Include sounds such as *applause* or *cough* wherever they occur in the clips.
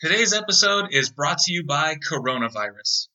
Today's episode is brought to you by coronavirus.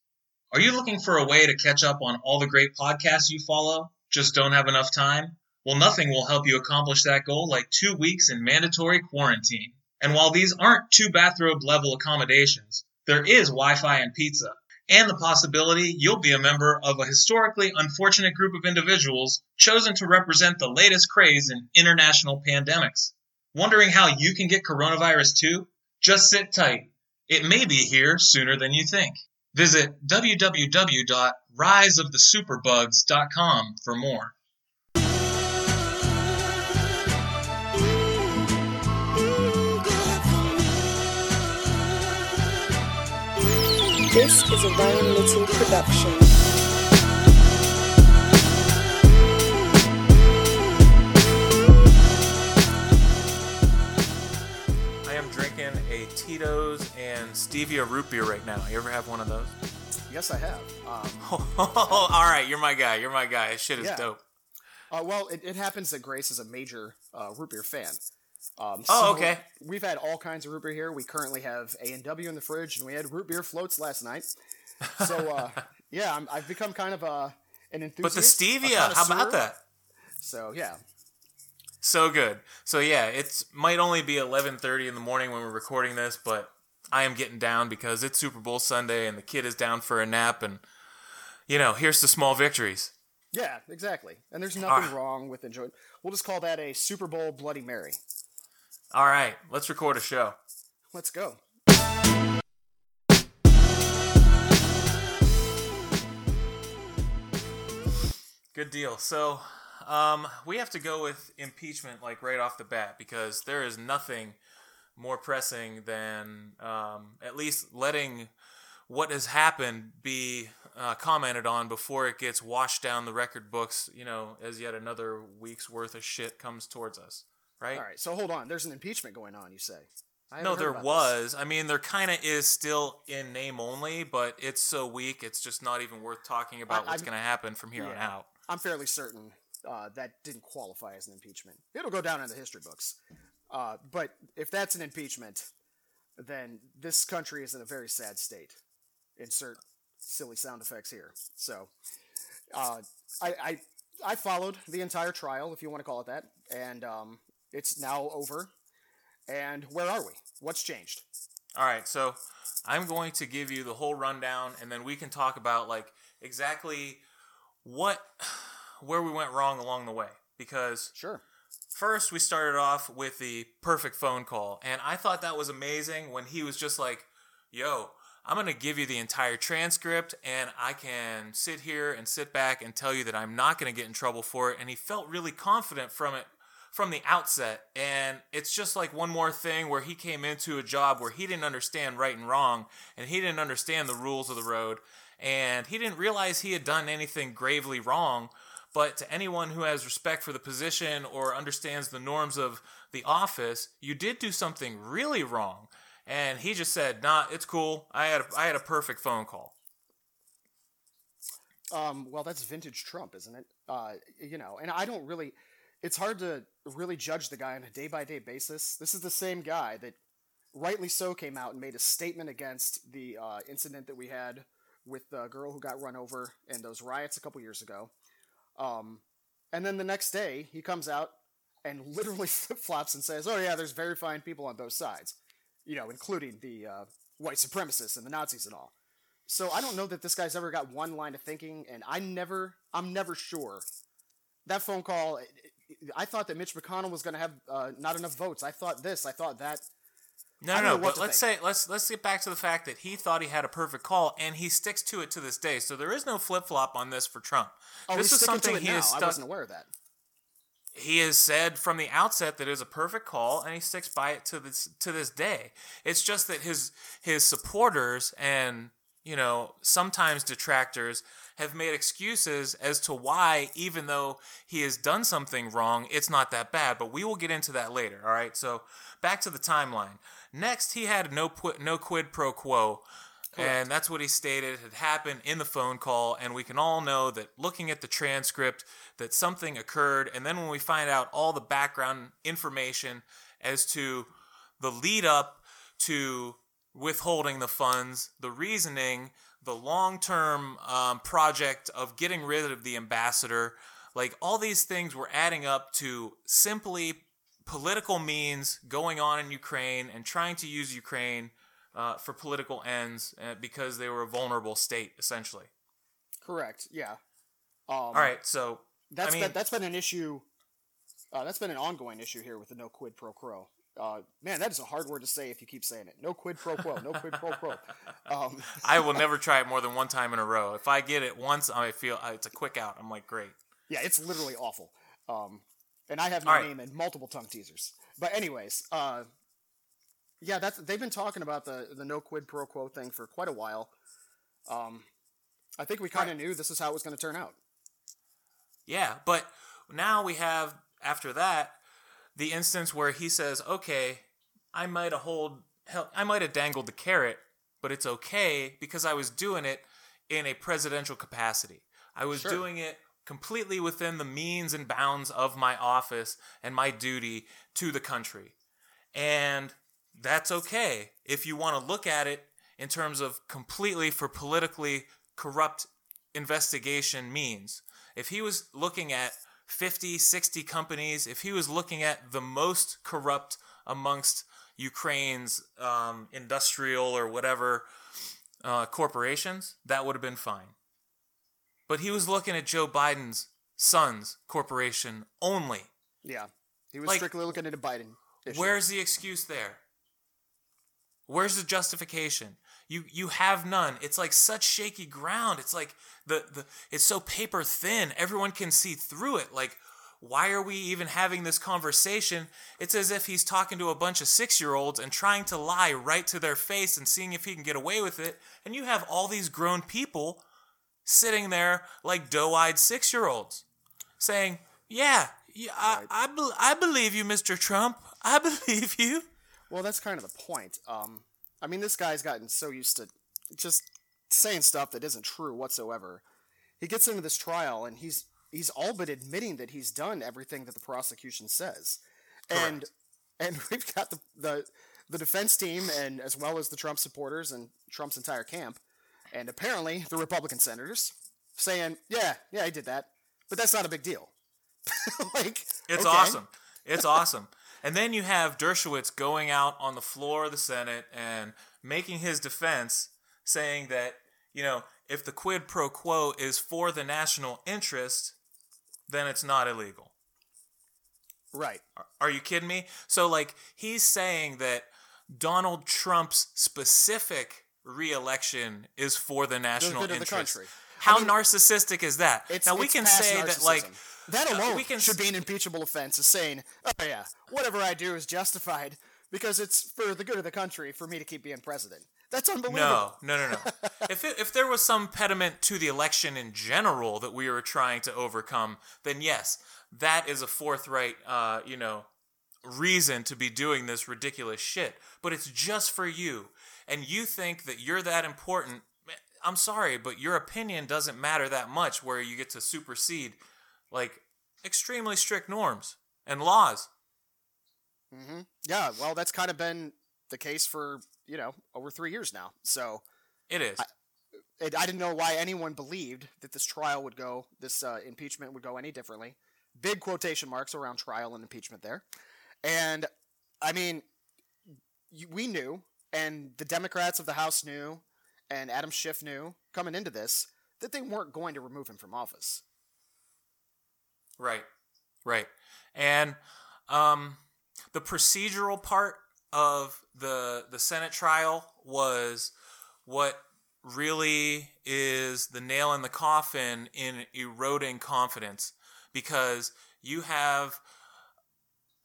Are you looking for a way to catch up on all the great podcasts you follow, just don't have enough time? Well, nothing will help you accomplish that goal like two weeks in mandatory quarantine. And while these aren't two bathrobe level accommodations, there is Wi Fi and pizza, and the possibility you'll be a member of a historically unfortunate group of individuals chosen to represent the latest craze in international pandemics. Wondering how you can get coronavirus too? Just sit tight. It may be here sooner than you think. Visit www.riseofthesuperbugs.com for more. This is a Ryan Little production. Tito's and stevia root beer right now. You ever have one of those? Yes, I have. Um, *laughs* all right, you're my guy. You're my guy. This shit is Yeah. dope. uh, well, it, it happens that Grace is a major uh, root beer fan. Um, Oh, okay. We've had all kinds of root beer here. We currently have A and W in the fridge, and we had root beer floats last night. So uh, *laughs* yeah, I'm, I've become kind of a an enthusiast. But the stevia, how about that? So yeah, So good. So yeah, it's might only be 11:30 in the morning when we're recording this, but I am getting down because it's Super Bowl Sunday and the kid is down for a nap and you know, here's the small victories. yeah, exactly. And there's nothing Ah. wrong with enjoying. We'll just call that a Super Bowl Bloody Mary. All right, let's record a show. Let's go. Good deal. So, um, we have to go with impeachment like right off the bat because there is nothing more pressing than um, at least letting what has happened be uh, commented on before it gets washed down the record books. You know, as yet another week's worth of shit comes towards us. Right? All right. So hold on. There's an impeachment going on. You say? No, there about this. was. I mean, there kind of is still in name only, but it's so weak, it's just not even worth talking about I- what's going to happen from here on out. I'm fairly certain uh, that didn't qualify as an impeachment. It'll go down in the history books. Uh, but if that's an impeachment, then this country is in a very sad state. Insert silly sound effects here. So, uh, I, I I followed the entire trial, if you want to call it that, and um, it's now over. And where are we? What's changed? All right, so I'm going to give you the whole rundown, and then we can talk about like exactly what, where we went wrong along the way. Because Sure. first we started off with the perfect phone call, and I thought that was amazing when he was just like, "Yo, I'm gonna give you the entire transcript, and I can sit here and sit back and tell you that I'm not gonna get in trouble for it." And he felt really confident from it from the outset. And it's just like one more thing where he came into a job where he didn't understand right and wrong, and he didn't understand the rules of the road, and he didn't realize he had done anything gravely wrong. But to anyone who has respect for the position or understands the norms of the office, you did do something really wrong. And he just said, "Nah, it's cool. I had a, I had a perfect phone call." Um, well, that's vintage Trump, isn't it? Uh, you know, and I don't really. It's hard to really judge the guy on a day by day basis. This is the same guy that, rightly so, came out and made a statement against the uh, incident that we had with the girl who got run over in those riots a couple years ago. Um, and then the next day, he comes out and *laughs* literally flip flops and says, "Oh yeah, there's very fine people on both sides," you know, including the uh, white supremacists and the Nazis and all. So I don't know that this guy's ever got one line of thinking, and I never, I'm never sure. That phone call, I thought that Mitch McConnell was going to have uh, not enough votes. I thought this, I thought that. No, no, no. But let's say let's let's get back to the fact that he thought he had a perfect call, and he sticks to it to this day. So there is no flip flop on this for Trump. Oh, this is something he now. has I wasn't aware of that. he has said from the outset that it was a perfect call, and he sticks by it to this to this day. It's just that his his supporters and you know sometimes detractors have made excuses as to why, even though he has done something wrong, it's not that bad. But we will get into that later. All right. So back to the timeline. Next, he had no no quid pro quo. And that's what he stated had happened in the phone call. And we can all know that looking at the transcript, that something occurred. And then when we find out all the background information as to the lead up to withholding the funds, the reasoning, the long term um, project of getting rid of the ambassador, like all these things were adding up to simply political means going on in Ukraine and trying to use Ukraine uh, for political ends uh, because they were a vulnerable state, essentially. Correct. Yeah. Um, All right, so That's I mean, been, that's been an issue. Uh, that's been an ongoing issue here with the no quid pro quo. Uh, man, that is a hard word to say if you keep saying it. No quid pro quo. No quid pro quo. *laughs* Um, I will never try it more than one time in a row. If I get it once, I feel uh, it's a quick out. I'm like, great. yeah, it's literally awful. Um, and I have my right. name in multiple tongue teasers. But anyways, uh, yeah, that's they've been talking about the the no quid pro quo thing for quite a while. Um, I think we kind of Right. knew this is how it was going to turn out. Yeah, but now we have after that the instance where he says, "Okay, I might have hold, hell, I might have dangled the carrot, but it's okay because I was doing it in a presidential capacity. I was Sure. doing it completely within the means and bounds of my office and my duty to the country, and that's okay if you want to look at it in terms of completely for politically corrupt investigation means. If he was looking at 50, 60 companies, if he was looking at the most corrupt amongst Ukraine's um, industrial or whatever uh, corporations, that would have been fine. But he was looking at Joe Biden's son's corporation only. Yeah, he was Like, strictly looking at a Biden. Issue. Where's the excuse there? Where's the justification? You you have none. It's like such shaky ground. It's like the, the it's so paper thin. Everyone can see through it. Like why are we even having this conversation? It's as if he's talking to a bunch of 6-year-olds and trying to lie right to their face and seeing if he can get away with it. And you have all these grown people sitting there like doe-eyed 6-year-olds saying, "Yeah, yeah I I, bel I believe you, Mr. Trump. *laughs* I believe you." Well, that's kind of the point. Um, I mean, this guy's gotten so used to just saying stuff that isn't true whatsoever. He gets into this trial, and he's he's all but admitting that he's done everything that the prosecution says, and and *laughs* we've got the, the the defense team, and as well as the Trump supporters and Trump's entire camp, and apparently the Republican senators saying, "Yeah, yeah, I did that, but that's not a big deal." *laughs* like It's okay. awesome. It's awesome. And then you have Dershowitz going out on the floor of the Senate and making his defense, saying that, you know, if the quid pro quo is for the national interest, then it's not illegal. Right. Are- Are you kidding me? So, like, he's saying that Donald Trump's specific reelection is for the national good of the interest. country. How I mean, narcissistic is that? It's, now we can say that, like, narcissism. that uh, alone can should be an impeachable offense. Is saying, oh yeah, whatever I do is justified because it's for the good of the country for me to keep being president. That's unbelievable. No, no, no, no. *laughs* if it, if there was some pediment to the election in general that we were trying to overcome, then yes, that is a forthright, uh, you know, reason to be doing this ridiculous shit. But it's just for you, and you think that you're that important. I'm sorry, but your opinion doesn't matter that much. Where you get to supersede, like, extremely strict norms and laws. hmm Yeah, well, that's kind of been the case for you know over three years now. So It is. it, I didn't know why anyone believed that this trial would go, this uh, impeachment would go any differently. Big quotation marks around trial and impeachment there. And I mean, we knew, and the Democrats of the House knew, and Adam Schiff knew coming into this that they weren't going to remove him from office. Right, right, and um, the procedural part of the the Senate trial was what really is the nail in the coffin in eroding confidence. Because you have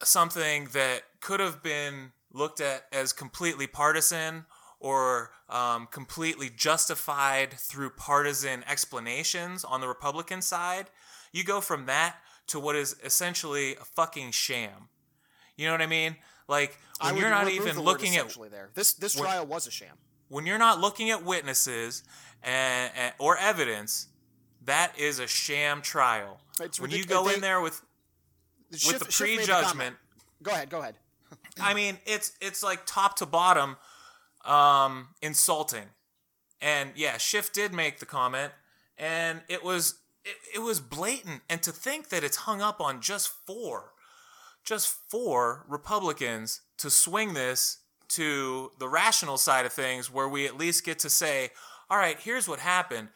something that could have been looked at as completely partisan or um, completely justified through partisan explanations on the Republican side. You go from that to what is essentially a fucking sham. You know what I mean? Like when you're not even looking at there. This this when- trial was a sham. when you're not looking at witnesses and, and or evidence, that is a sham trial. It's when you go they- in there with Schiff- with the Schiff made prejudgment, comment. Go ahead. Go ahead. I mean, it's it's like top to bottom. um, insulting. And yeah, Schiff did make the comment, and it was it, it was blatant. And to think that it's hung up on just four, just four Republicans to swing this to the rational side of things, where we at least get to say, all right, here's what happened.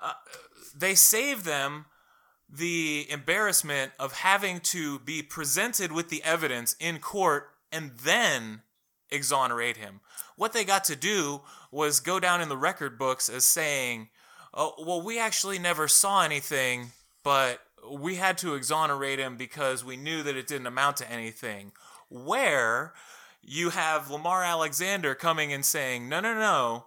Uh, they saved them the embarrassment of having to be presented with the evidence in court and then exonerate him. What they got to do was go down in the record books as saying, oh, well, we actually never saw anything, but we had to exonerate him because we knew that it didn't amount to anything. Where you have Lamar Alexander coming and saying, no, no, no,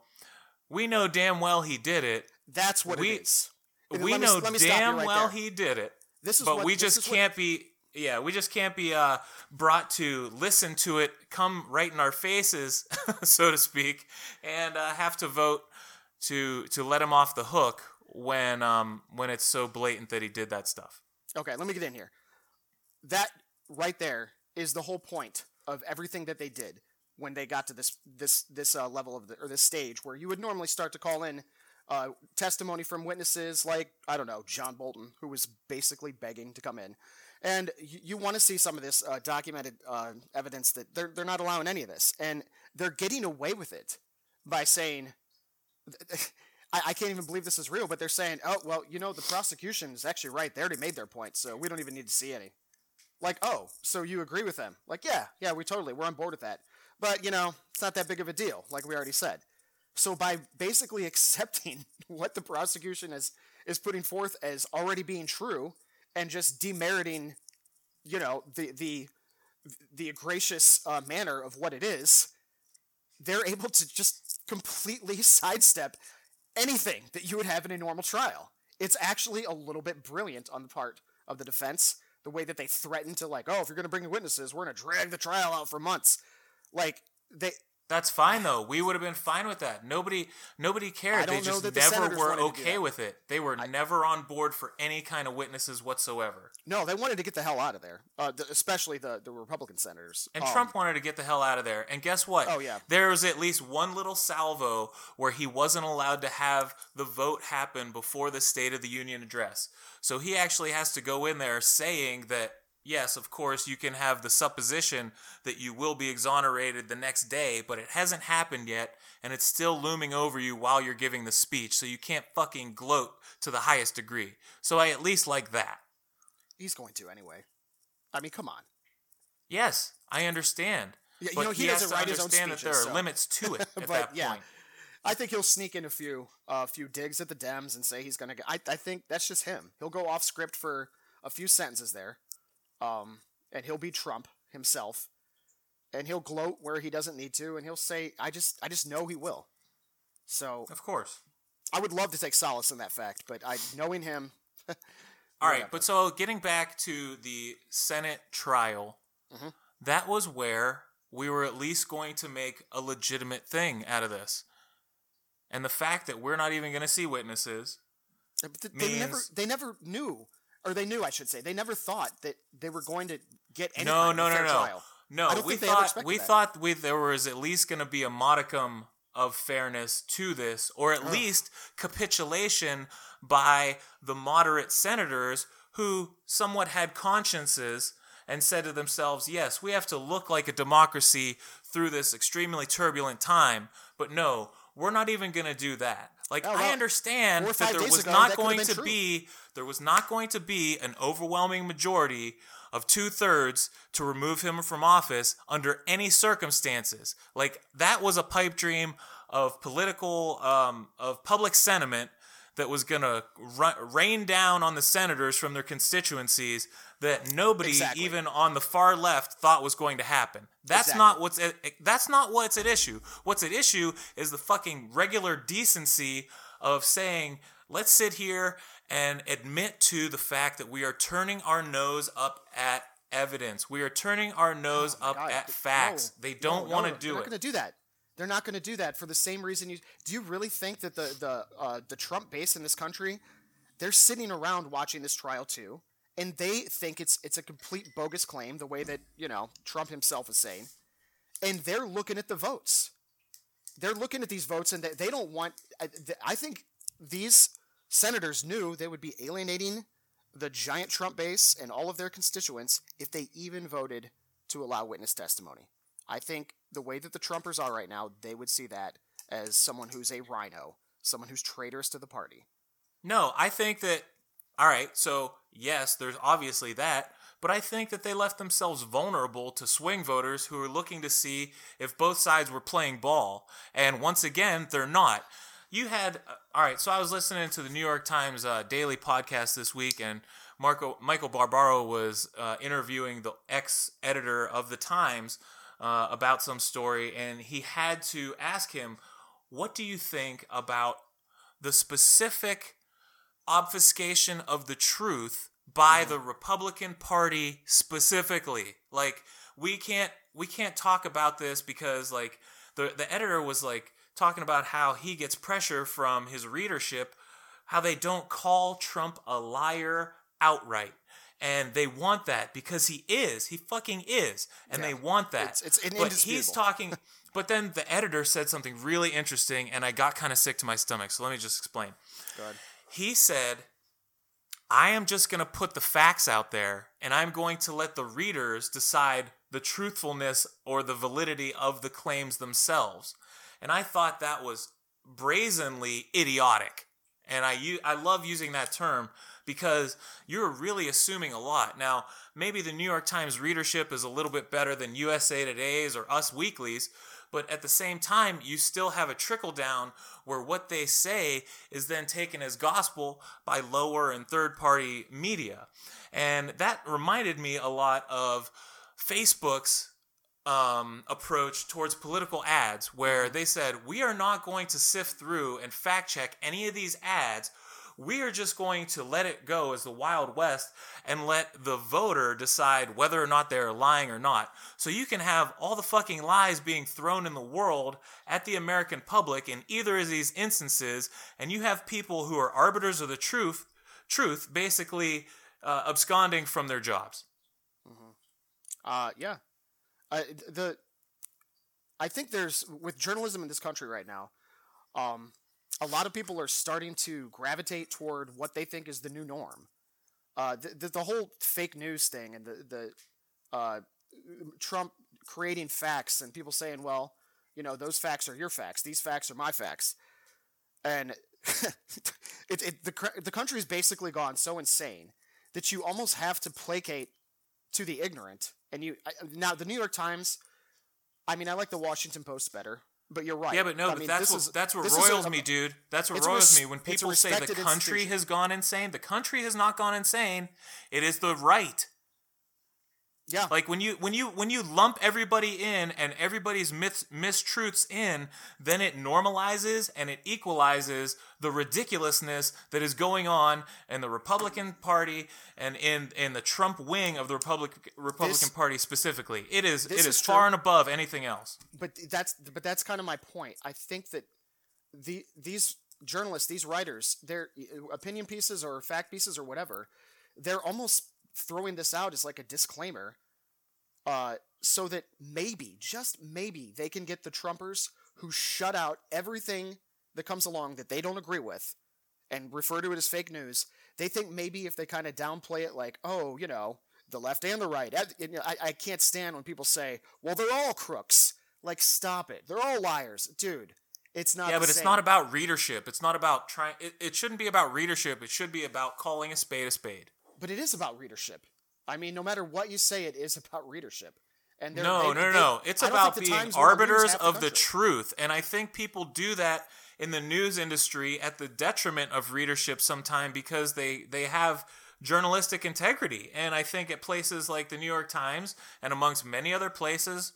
we know damn well he did it. That's what We- it is. We know me damn right well there. he did it. This is but what- we just can't be yeah we just can't be uh, brought to listen to it come right in our faces *laughs* so to speak and uh, have to vote to to let him off the hook when um when it's so blatant that he did that stuff Okay, let me get in here. That right there is the whole point of everything that they did when they got to this this this uh, level of the or this stage where you would normally start to call in uh, testimony from witnesses like I don't know John Bolton, who was basically begging to come in, and you, you want to see some of this uh, documented uh, evidence that they're they're not allowing any of this, and they're getting away with it by saying. *laughs* I, I can't even believe this is real, but they're saying, "Oh, well, you know, the prosecution is actually right. They already made their point, so we don't even need to see any." Like, oh, so you agree with them? Like, yeah, yeah, we totally, we're on board with that. But you know, it's not that big of a deal, like we already said. So by basically *laughs* accepting *laughs* what the prosecution is is putting forth as already being true, and just demeriting, you know, the the the gracious uh, manner of what it is, they're able to just completely *laughs* sidestep anything that you would have in a normal trial. It's actually a little bit brilliant on the part of the defense, the way that they threaten to like, oh, if you're going to bring witnesses, we're going to drag the trial out for months. Like they, that's fine though we would have been fine with that nobody nobody cared they just the never were wanted to do okay with it they were never on board for any kind of witnesses whatsoever no, they wanted to get the hell out of there, uh, the, especially the the Republican senators. And Um, Trump wanted to get the hell out of there. And guess what? Oh, yeah. There was at least one little salvo where he wasn't allowed to have the vote happen before the State of the Union address. So he actually has to go in there saying that, yes, of course, you can have the supposition that you will be exonerated the next day, but it hasn't happened yet. And it's still looming over you while you're giving the speech. So you can't fucking gloat to the highest degree. So I at least like that. he's going to anyway. I mean, come on. Yes, I understand. Yeah, you but know, he he doesn't to write his own understand that there are so- limits to it *laughs* at But, that yeah. point. I think he'll sneak in a few a few digs at the Dems and say he's gonna. Get, I I think that's just him. He'll go off script for a few sentences there, um, and he'll be Trump himself, and he'll gloat where he doesn't need to, and he'll say, "I just I just know he will." So Of course. I would love to take solace in that fact, but I knowing him. *laughs* All right, but so getting back to the Senate trial, Mhm. that was where we were at least going to make a legitimate thing out of this. And the fact that we're not even going to see witnesses, But th- they never they never knew, or they knew I should say, they never thought that they were going to get any no, kind no, of no, fair no, trial. No. We think they ever thought we that. thought we there was at least going to be a modicum of fairness to this, or at Ugh. least capitulation by the moderate senators who somewhat had consciences and said to themselves, "Yes, we have to look like a democracy through this extremely turbulent time." But no, we're not even going to do that. Like Oh, I understand that there was ago, not going to true. be there was not going to be an overwhelming majority of two thirds to remove him from office under any circumstances. Like that was a pipe dream of political, um, of public sentiment that was going to rain down on the senators from their constituencies that nobody, Exactly. even on the far left, thought was going to happen. That's Exactly. not what's at, that's not what's at issue. What's at issue is the fucking regular decency of saying, let's sit here and admit to the fact that we are turning our nose up at evidence. We are turning our nose Oh up God, at facts. no, they don't no, want no, to do They're not going to do that. They're not going to do that for the same reason you. Do you really think that the the uh, the Trump base in this country, they're sitting around watching this trial too, and they think it's it's a complete bogus claim, the way that you know Trump himself is saying, and they're looking at the votes. they're looking at these votes and they, don't want. I think these senators knew they would be alienating the giant Trump base and all of their constituents if they even voted to allow witness testimony. I think the way that the Trumpers are right now, they would see that as someone who's a rhino, someone who's traitorous to the party. No, I think that. All right, so yes, there's obviously that, but I think that they left themselves vulnerable to swing voters who are looking to see if both sides were playing ball. And once again, they're not. You had uh, all right. So I was listening to the New York Times uh, daily podcast this week, and Marco Michael Barbaro was uh, interviewing the ex editor of the Times uh, about some story, and he had to ask him, "What do you think about the specific obfuscation of the truth by mm-hmm. the Republican Party specifically. Like we can't we can't talk about this because like the the editor was like talking about how he gets pressure from his readership how they don't call Trump a liar outright. And they want that because he is. He fucking is. And Yeah. they want that. It's- it's but he's talking *laughs* but then the editor said something really interesting and I got kind of sick to my stomach. So let me just explain Go ahead. He said, I am just going to put the facts out there and I'm going to let the readers decide the truthfulness or the validity of the claims themselves. And I thought that was brazenly idiotic. And I, I love using that term because you're really assuming a lot. Now, maybe the New York Times readership is a little bit better than USA Today's or Us Weeklies, but at the same time, you still have a trickle down where what they say is then taken as gospel by lower and third party media. And that reminded me a lot of Facebook's um, approach towards political ads, where they said, We are not going to sift through and fact check any of these ads. We are just going to let it go as the Wild West and let the voter decide whether or not they're lying or not. So you can have all the fucking lies being thrown in the world at the American public in either of these instances, and you have people who are arbiters of the truth, truth basically uh, absconding from their jobs. Uh, yeah. I the I think there's with journalism in this country right now, um, a lot of people are starting to gravitate toward what they think is the new norm. Uh, the, the, the whole fake news thing and the the uh, Trump creating facts and people saying, well, you know, those facts are your facts, these facts are my facts, and *laughs* it, it the the country's basically gone so insane that you almost have to placate to the ignorant. And you I, now the New York Times. I mean, I like the Washington Post better, but you're right. Yeah, but no, I but mean, that's what is- that's what this a- roils me, dude. That's what roils res- me when people say the country institution. has gone insane. The country has not gone insane. It is the right. Yeah, Like when you when you when you lump everybody in and everybody's myths mistruths in, then it normalizes and it equalizes the ridiculousness that is going on in the Republican Party and in in the Trump wing of the Republic Republican This- Party specifically. It is it is, is far and above anything else. but that's but that's kind of my point. I think that the these journalists, these writers, their opinion pieces or fact pieces or whatever, they're almost throwing this out as like a disclaimer, uh, so that maybe, just maybe, they can get the Trumpers who shut out everything that comes along that they don't agree with, and refer to it as fake news. They think maybe if they kind of downplay it, like, oh, you know, the left and the right. I, I, can't stand when people say, well, they're all crooks. Like, stop it. They're all liars. Dude, it's not yeah, but it's not about readership. It's not about trying. It, it shouldn't be about readership. It should be about calling a spade a spade. But it is about readership. I mean, no matter what you say, it is *laughs* about readership. And No, they- no, no, they- no. It's about the being arbiters of the country. truth. And I think people do that in the news industry at the detriment of readership sometime because they, they have journalistic integrity. And I think at places like the New York Times and amongst many other places,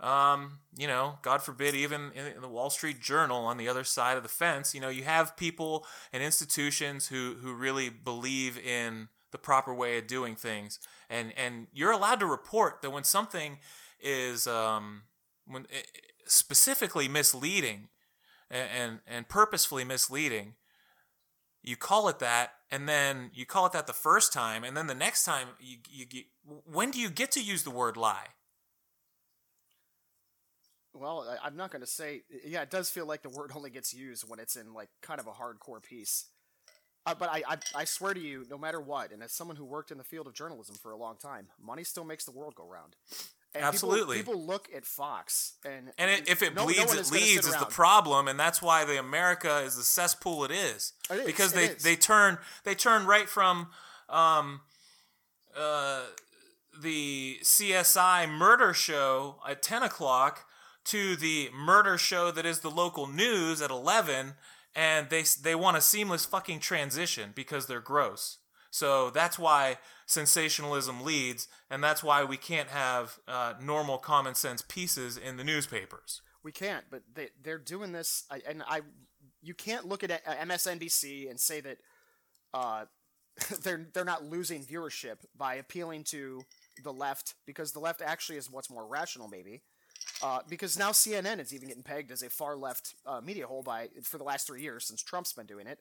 um, you know, God forbid, even in the Wall Street Journal on the other side of the fence, you know, you have people and institutions who, who really believe in the proper way of doing things. And, and you're allowed to report that when something is um, when eh, specifically misleading and, and, and purposefully misleading, you call it that, and then you call it that the first time, and then the next time, you, you, you when do you get to use the word lie? Well, I'm not going to say. Yeah, it does feel like the word only gets used when it's in like kind of a hardcore piece. Uh, but I, I, I swear to you, no matter what, and as someone who worked in the field of journalism for a long time, money still makes the world go round. And people- Absolutely. people, look at Fox, and And it, if it no- no bleeds, one it leads is the problem, and that's why the America is the cesspool it is. It is, because it they is. they turn they turn right from um, uh, the CSI murder show at ten o'clock to the murder show that is the local news at eleven, and they they want a seamless fucking transition because they're gross. So that's why sensationalism leads, and that's why we can't have uh, normal common sense pieces in the newspapers. We can't, but they they're doing this, and I, you can't look at uh, MSNBC and say that uh, *laughs* they're they're not losing viewership by appealing to the left because the left actually is what's more rational, maybe. Uh, because now CNN is even getting pegged as a far left uh, media hole by for the last three years since Trump's been doing it.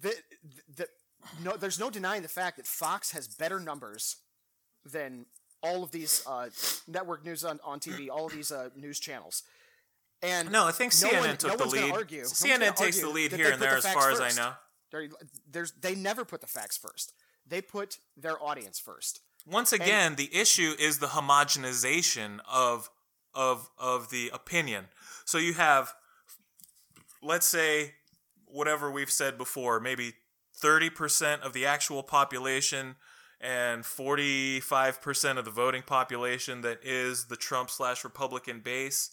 The, the, no, there's no denying the fact that Fox has better numbers than all of these uh, network news on, on TV, all of these uh, news channels. And No, I think no CNN one- took no the lead. argue- CNN takes the lead here and there, the as far as. I know. There- there's they never put the facts first. They put their audience first. Once again, the issue is the homogenization of of of the opinion. So you have, let's say, whatever we've said before, maybe thirty percent of the actual population and forty five percent of the voting population that is the Trump slash Republican base.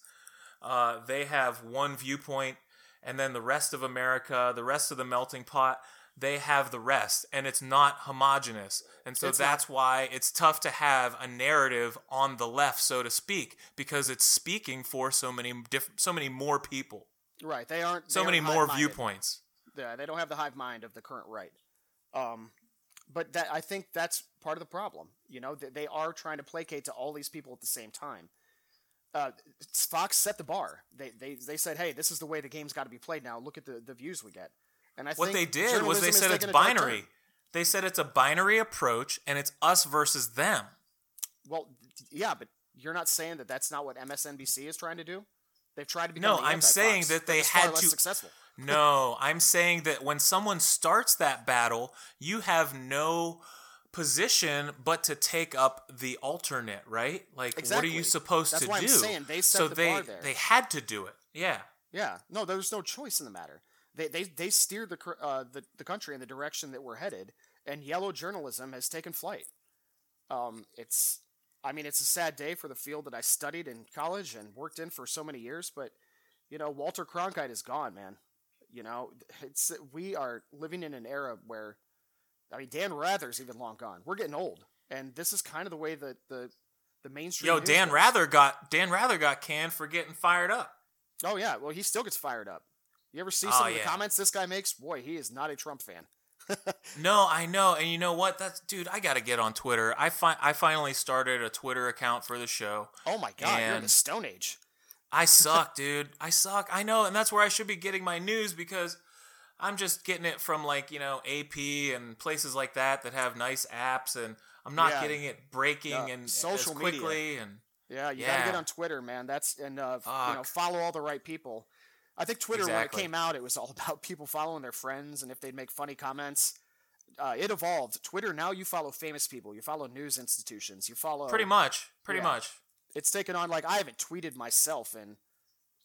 Uh, they have one viewpoint, and then the rest of America, the rest of the melting pot, they have the rest, and it's not homogenous. And so It's not. that's why it's tough to have a narrative on the left, so to speak, because it's speaking for so many diff- so many more people, Right. They aren't so they many aren't more viewpoints. Yeah, they don't have the hive mind of the current right. Um, but that I think that's part of the problem. You know, they, they are trying to placate to all these people at the same time. Uh, Fox set the bar. They, they they said, "Hey, this is the way the game's got to be played now. Look at the, the views we get." And I What think they did was they said it's taking a dark binary. They said it's a binary approach, and it's us versus them. Well, yeah, but you're not saying that that's not what MSNBC is trying to do. They've tried to become. No, I'm saying that they had to- successful. *laughs* No, I'm saying that when someone starts that battle, you have no position but to take up the alternate, right? Like, what are you supposed That's to why do? I'm saying they set so the they bar there. they had to do it. Yeah. Yeah, no, there's no choice in the matter. They they they steered the uh, the the country in the direction that we're headed, and yellow journalism has taken flight. Um, it's, I mean, it's a sad day for the field that I studied in college and worked in for so many years. But you know, Walter Cronkite is gone, man. You know, it's we are living in an era where, I mean, Dan Rather's even long gone. We're getting old, and this is kind of the way that the the mainstream. Yo, Dan goes. Rather got Dan Rather got canned for getting fired up. Oh yeah, well he still gets fired up. You ever see Oh, some of yeah. the comments this guy makes? Boy, he is not a Trump fan. *laughs* No, I know, and you know what? That's dude. I gotta get on Twitter. I fi- I finally started a Twitter account for the show. Oh my god, you're in the Stone Age. I *laughs* suck, dude. I suck. I know, and that's where I should be getting my news because I'm just getting it from like you know AP and places like that that have nice apps, and I'm not Yeah. getting it breaking Yeah, and social as media. quickly. And Yeah, you gotta get on Twitter, man. That's and uh, you know follow all the right people. I think Twitter Exactly. when it came out, it was all *laughs* about people following their friends and if they'd make funny comments. Uh, it evolved. Twitter now you follow famous people, you follow news institutions, you follow pretty much, pretty yeah. much. It's taken on like I haven't tweeted myself and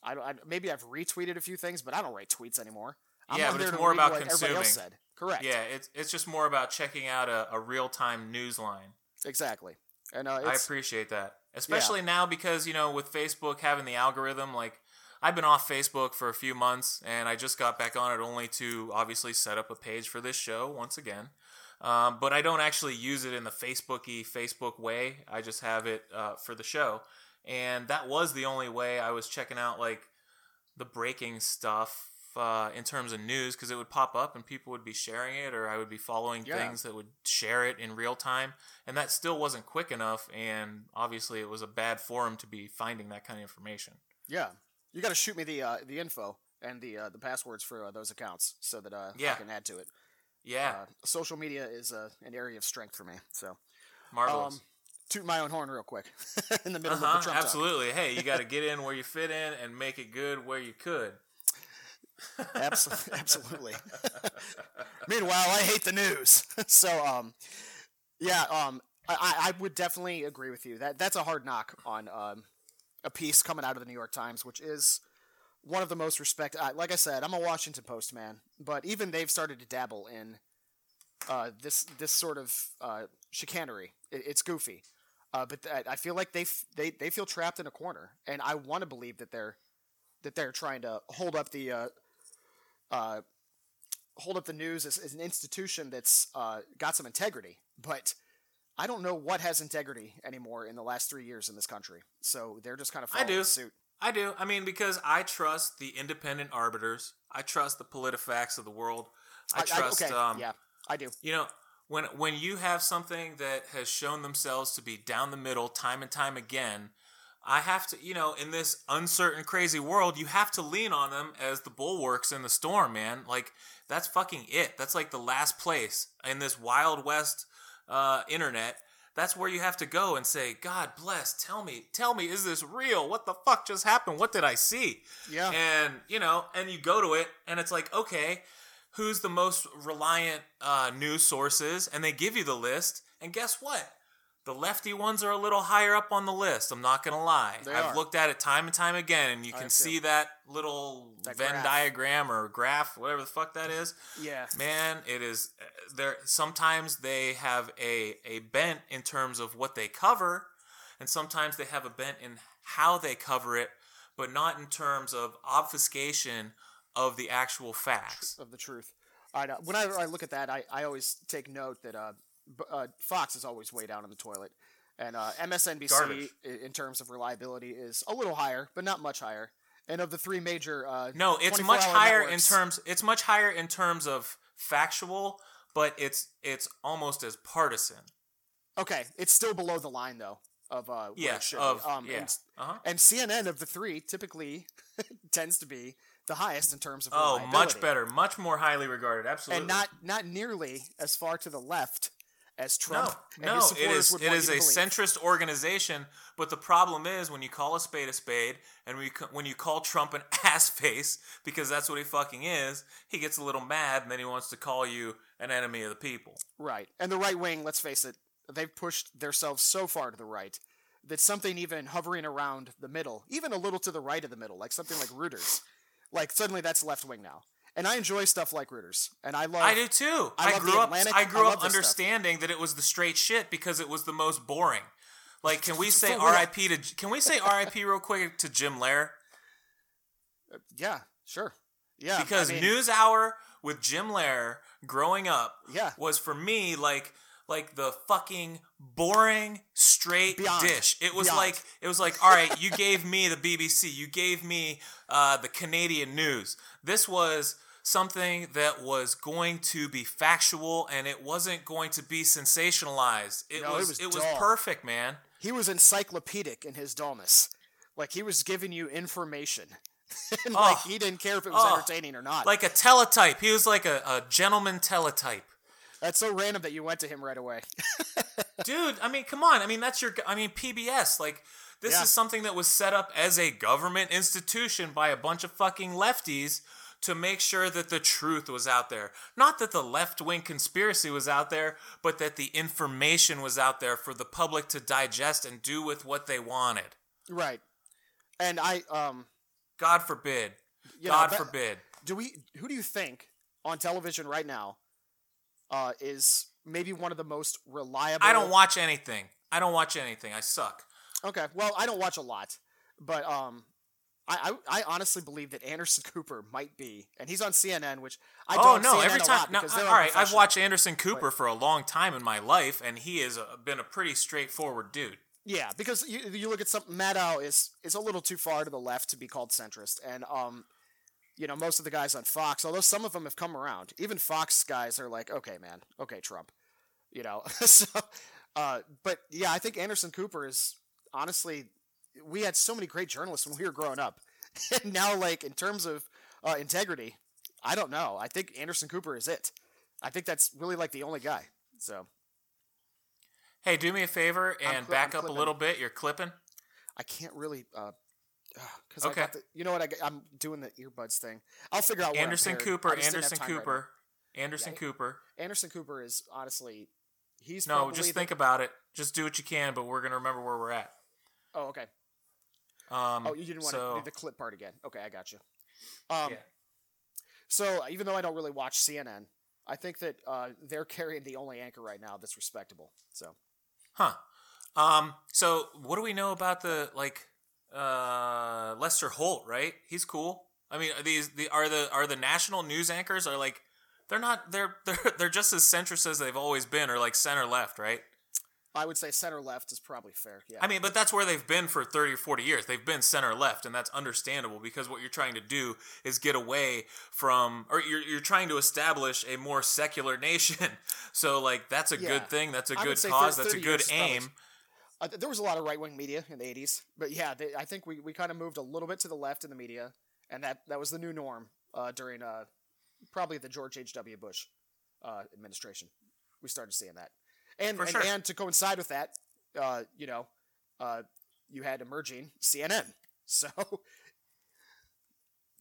I, don't- I maybe I've retweeted a few things, but I don't write tweets anymore. I'm Yeah, but it's more about what everybody else consuming. Correct. Yeah, it's it's just more about checking out a, a real time news line. Exactly. And uh, I appreciate that, especially now because you know with Facebook having the algorithm. Like I've been off Facebook for a few months, and I just got back on it only to obviously set up a page for this show once again. Um, but I don't actually use it in the Facebooky Facebook way. I just have it uh, for the show, and that was the only way I was checking out like the breaking stuff uh, in terms of news because it would pop up and people would be sharing it, or I would be following Yeah. things that would share it in real time, and that still wasn't quick enough. And obviously, it was a bad forum to be finding that kind of information. yeah. You got to shoot me the uh, the info and the uh, the passwords for uh, those accounts so that uh, Yeah. I can add to it. Yeah, Uh, social media is uh, an area of strength for me. So marvelous. um, toot my own horn real quick *laughs* in the middle of Uh-huh, the Trump talk. absolutely. Hey, you got to *laughs* get in where you fit in and make it good where you could. *laughs* Absolutely. Absolutely. Meanwhile, I hate the news. so, um, yeah, um, I, I I would definitely agree with you. That that's a hard knock on um, a piece coming out of the New York Times, which is one of the most respected. Like I said, I'm a Washington Post man, but even they've started to dabble in uh, this this sort of uh, chicanery. It, it's goofy, uh, but th- I feel like they f- they they feel trapped in a corner, and I want to believe that they're that they're trying to hold up the uh, uh, hold up the news as, as an institution that's uh, got some integrity. But I don't know what has integrity anymore in the last three years in this country. So they're just kind of I following do. suit. I do. I mean, because I trust the independent arbiters. I trust the PolitiFacts of the world. I trust. okay, um, yeah, I do. You know, when when you have something that has shown themselves to be down the middle time and time again, I have to, you know, in this uncertain, crazy world, you have to lean on them as the bulwarks in the storm, man. Like that's fucking it. That's like the last place in this wild west uh, internet. That's where you have to go and say, God bless. Tell me, tell me, is this real? What the fuck just happened? What did I see? Yeah. And you know, and you go to it, and it's like, okay, who's the most reliant uh, news sources? And they give you the list, and guess what? The lefty ones are a little higher up on the list. I'm not gonna lie. They I've are. looked at it time and time again, and you I can too. see that little That Venn graph. diagram or graph, whatever the fuck that is. Yeah. Man, it is uh, there. Sometimes they have a a bent in terms of what they cover, and sometimes they have a bent in how they cover it, but not in terms of obfuscation of the actual facts. of the truth. I know. Whenever I look at that, I, I always take note that uh, uh, Fox is always way down in the toilet, and uh, MSNBC Garbage. in terms of reliability is a little higher, but not much higher. And of the three major, uh, No, it's much higher networks- in terms. It's much higher in terms of factual, but it's it's almost as partisan. Okay, it's still below the line though of uh, Yeah, of. Um, yeah. and, uh-huh. and CNN of the three typically *laughs* tends to be the highest in terms of Oh, much better, much more highly regarded. Absolutely. and not not nearly as far to the left as Trump. No, no, it is it is you a believe. centrist organization. But the problem is when you call a spade a spade, and we c- when you call Trump an *laughs* ass face because that's what he fucking is, he gets a little mad, and then he wants to call you an enemy of the people. Right. And the right wing, let's face it, they've pushed themselves so far to the right that something even hovering around the middle, even a little to the right of the middle, like something like Reuters, like suddenly that's left wing now. And I enjoy stuff like Reuters, and I love. I do too. I I, grew up. Atlantic. I I grew love up understanding that it was the straight shit because it was the most boring. Like, can we *laughs* say R.I.P. to? Can we say R.I.P. real quick to Jim Lehrer? Uh, yeah, sure. Yeah, because I mean, News Hour with Jim Lehrer growing up Yeah. was for me like like the fucking boring straight Beyond. dish. It was Beyond. like it was like all right, you gave me the BBC, you gave me uh, the Canadian news. This was something that was going to be factual and it wasn't going to be sensationalized. It No, it was was it was perfect, man. he was encyclopedic in his dullness. Like he was giving you information. *laughs* and like Oh. he didn't care if it was Oh. entertaining or not. Like a teletype. He was like a, a gentleman teletype. That's so random that you went to him right away. *laughs* dude i mean come on i mean that's your i mean pbs like this Yeah. is something that was set up as a government institution by a bunch of fucking lefties to make sure that the truth was out there not that the left-wing conspiracy was out there but that the information was out there for the public to digest and do with what they wanted right. And I um god forbid You know, god forbid do we who do you think on television right now uh, is maybe one of the most reliable i don't watch anything i don't watch anything i suck okay well i don't watch a lot but um I, I, I honestly believe that Anderson *laughs* Cooper might be, and he's on CNN, which I oh don't no! CNN Every time, no, all right. I've watched Anderson Cooper for a long time in my life, and he has been a pretty straightforward dude. Yeah, because you, you look at something Maddow is is a little too far to the left to be called centrist, and um, you know most of the guys on Fox, although some of them have come around, even Fox guys are like, okay, man, okay, Trump, you know. *laughs* so, uh, but yeah, I think Anderson Cooper is honestly, we had so many great journalists when we were growing up, *laughs* and now like in terms of uh, integrity, I don't know. I think Anderson Cooper is it. I think that's really like the only guy. So Hey, do me a favor and cli- back I'm up a little bit. You're clipping. I can't really. uh because Okay. I got the, you know what I, am doing the earbuds thing. I'll figure out. Anderson. Cooper. I just didn't have Anderson time right. Cooper. Anderson Yeah. Cooper. Anderson Cooper is honestly, he's No, just the- think about it. Just do what you can, but we're gonna remember where we're at. Oh, okay. Um, Oh, you didn't want to do the clip part again. Okay, I got you. Um, yeah. so even though I don't really watch CNN, I think that uh, they're carrying the only anchor right now that's respectable. So Huh. Um. So, what do we know about the like uh Lester Holt? Right? He's cool. I mean, are these the are the are the national news anchors are like they're not they're *laughs* they're they're just as centrist as they've always been, or like center left, right? I would say center left is probably fair. Yeah. I mean, but that's where they've been for 30 or 40 years. They've been center left, and that's understandable because what you're trying to do is get away from, or you're, you're trying to establish a more secular *laughs* nation. So, like, that's a Yeah. good thing. That's a I good cause. That's a good is probably- aim. Uh, there was a lot of right wing media in the '80s, but yeah, they, I think we, we kind of moved a little bit to the left in the media, and that that was the new norm uh, during uh, probably the George H. W. Bush uh, administration. We started seeing that, and and, sure. and to coincide with that, uh, you know, uh, you had emerging CNN. *laughs* So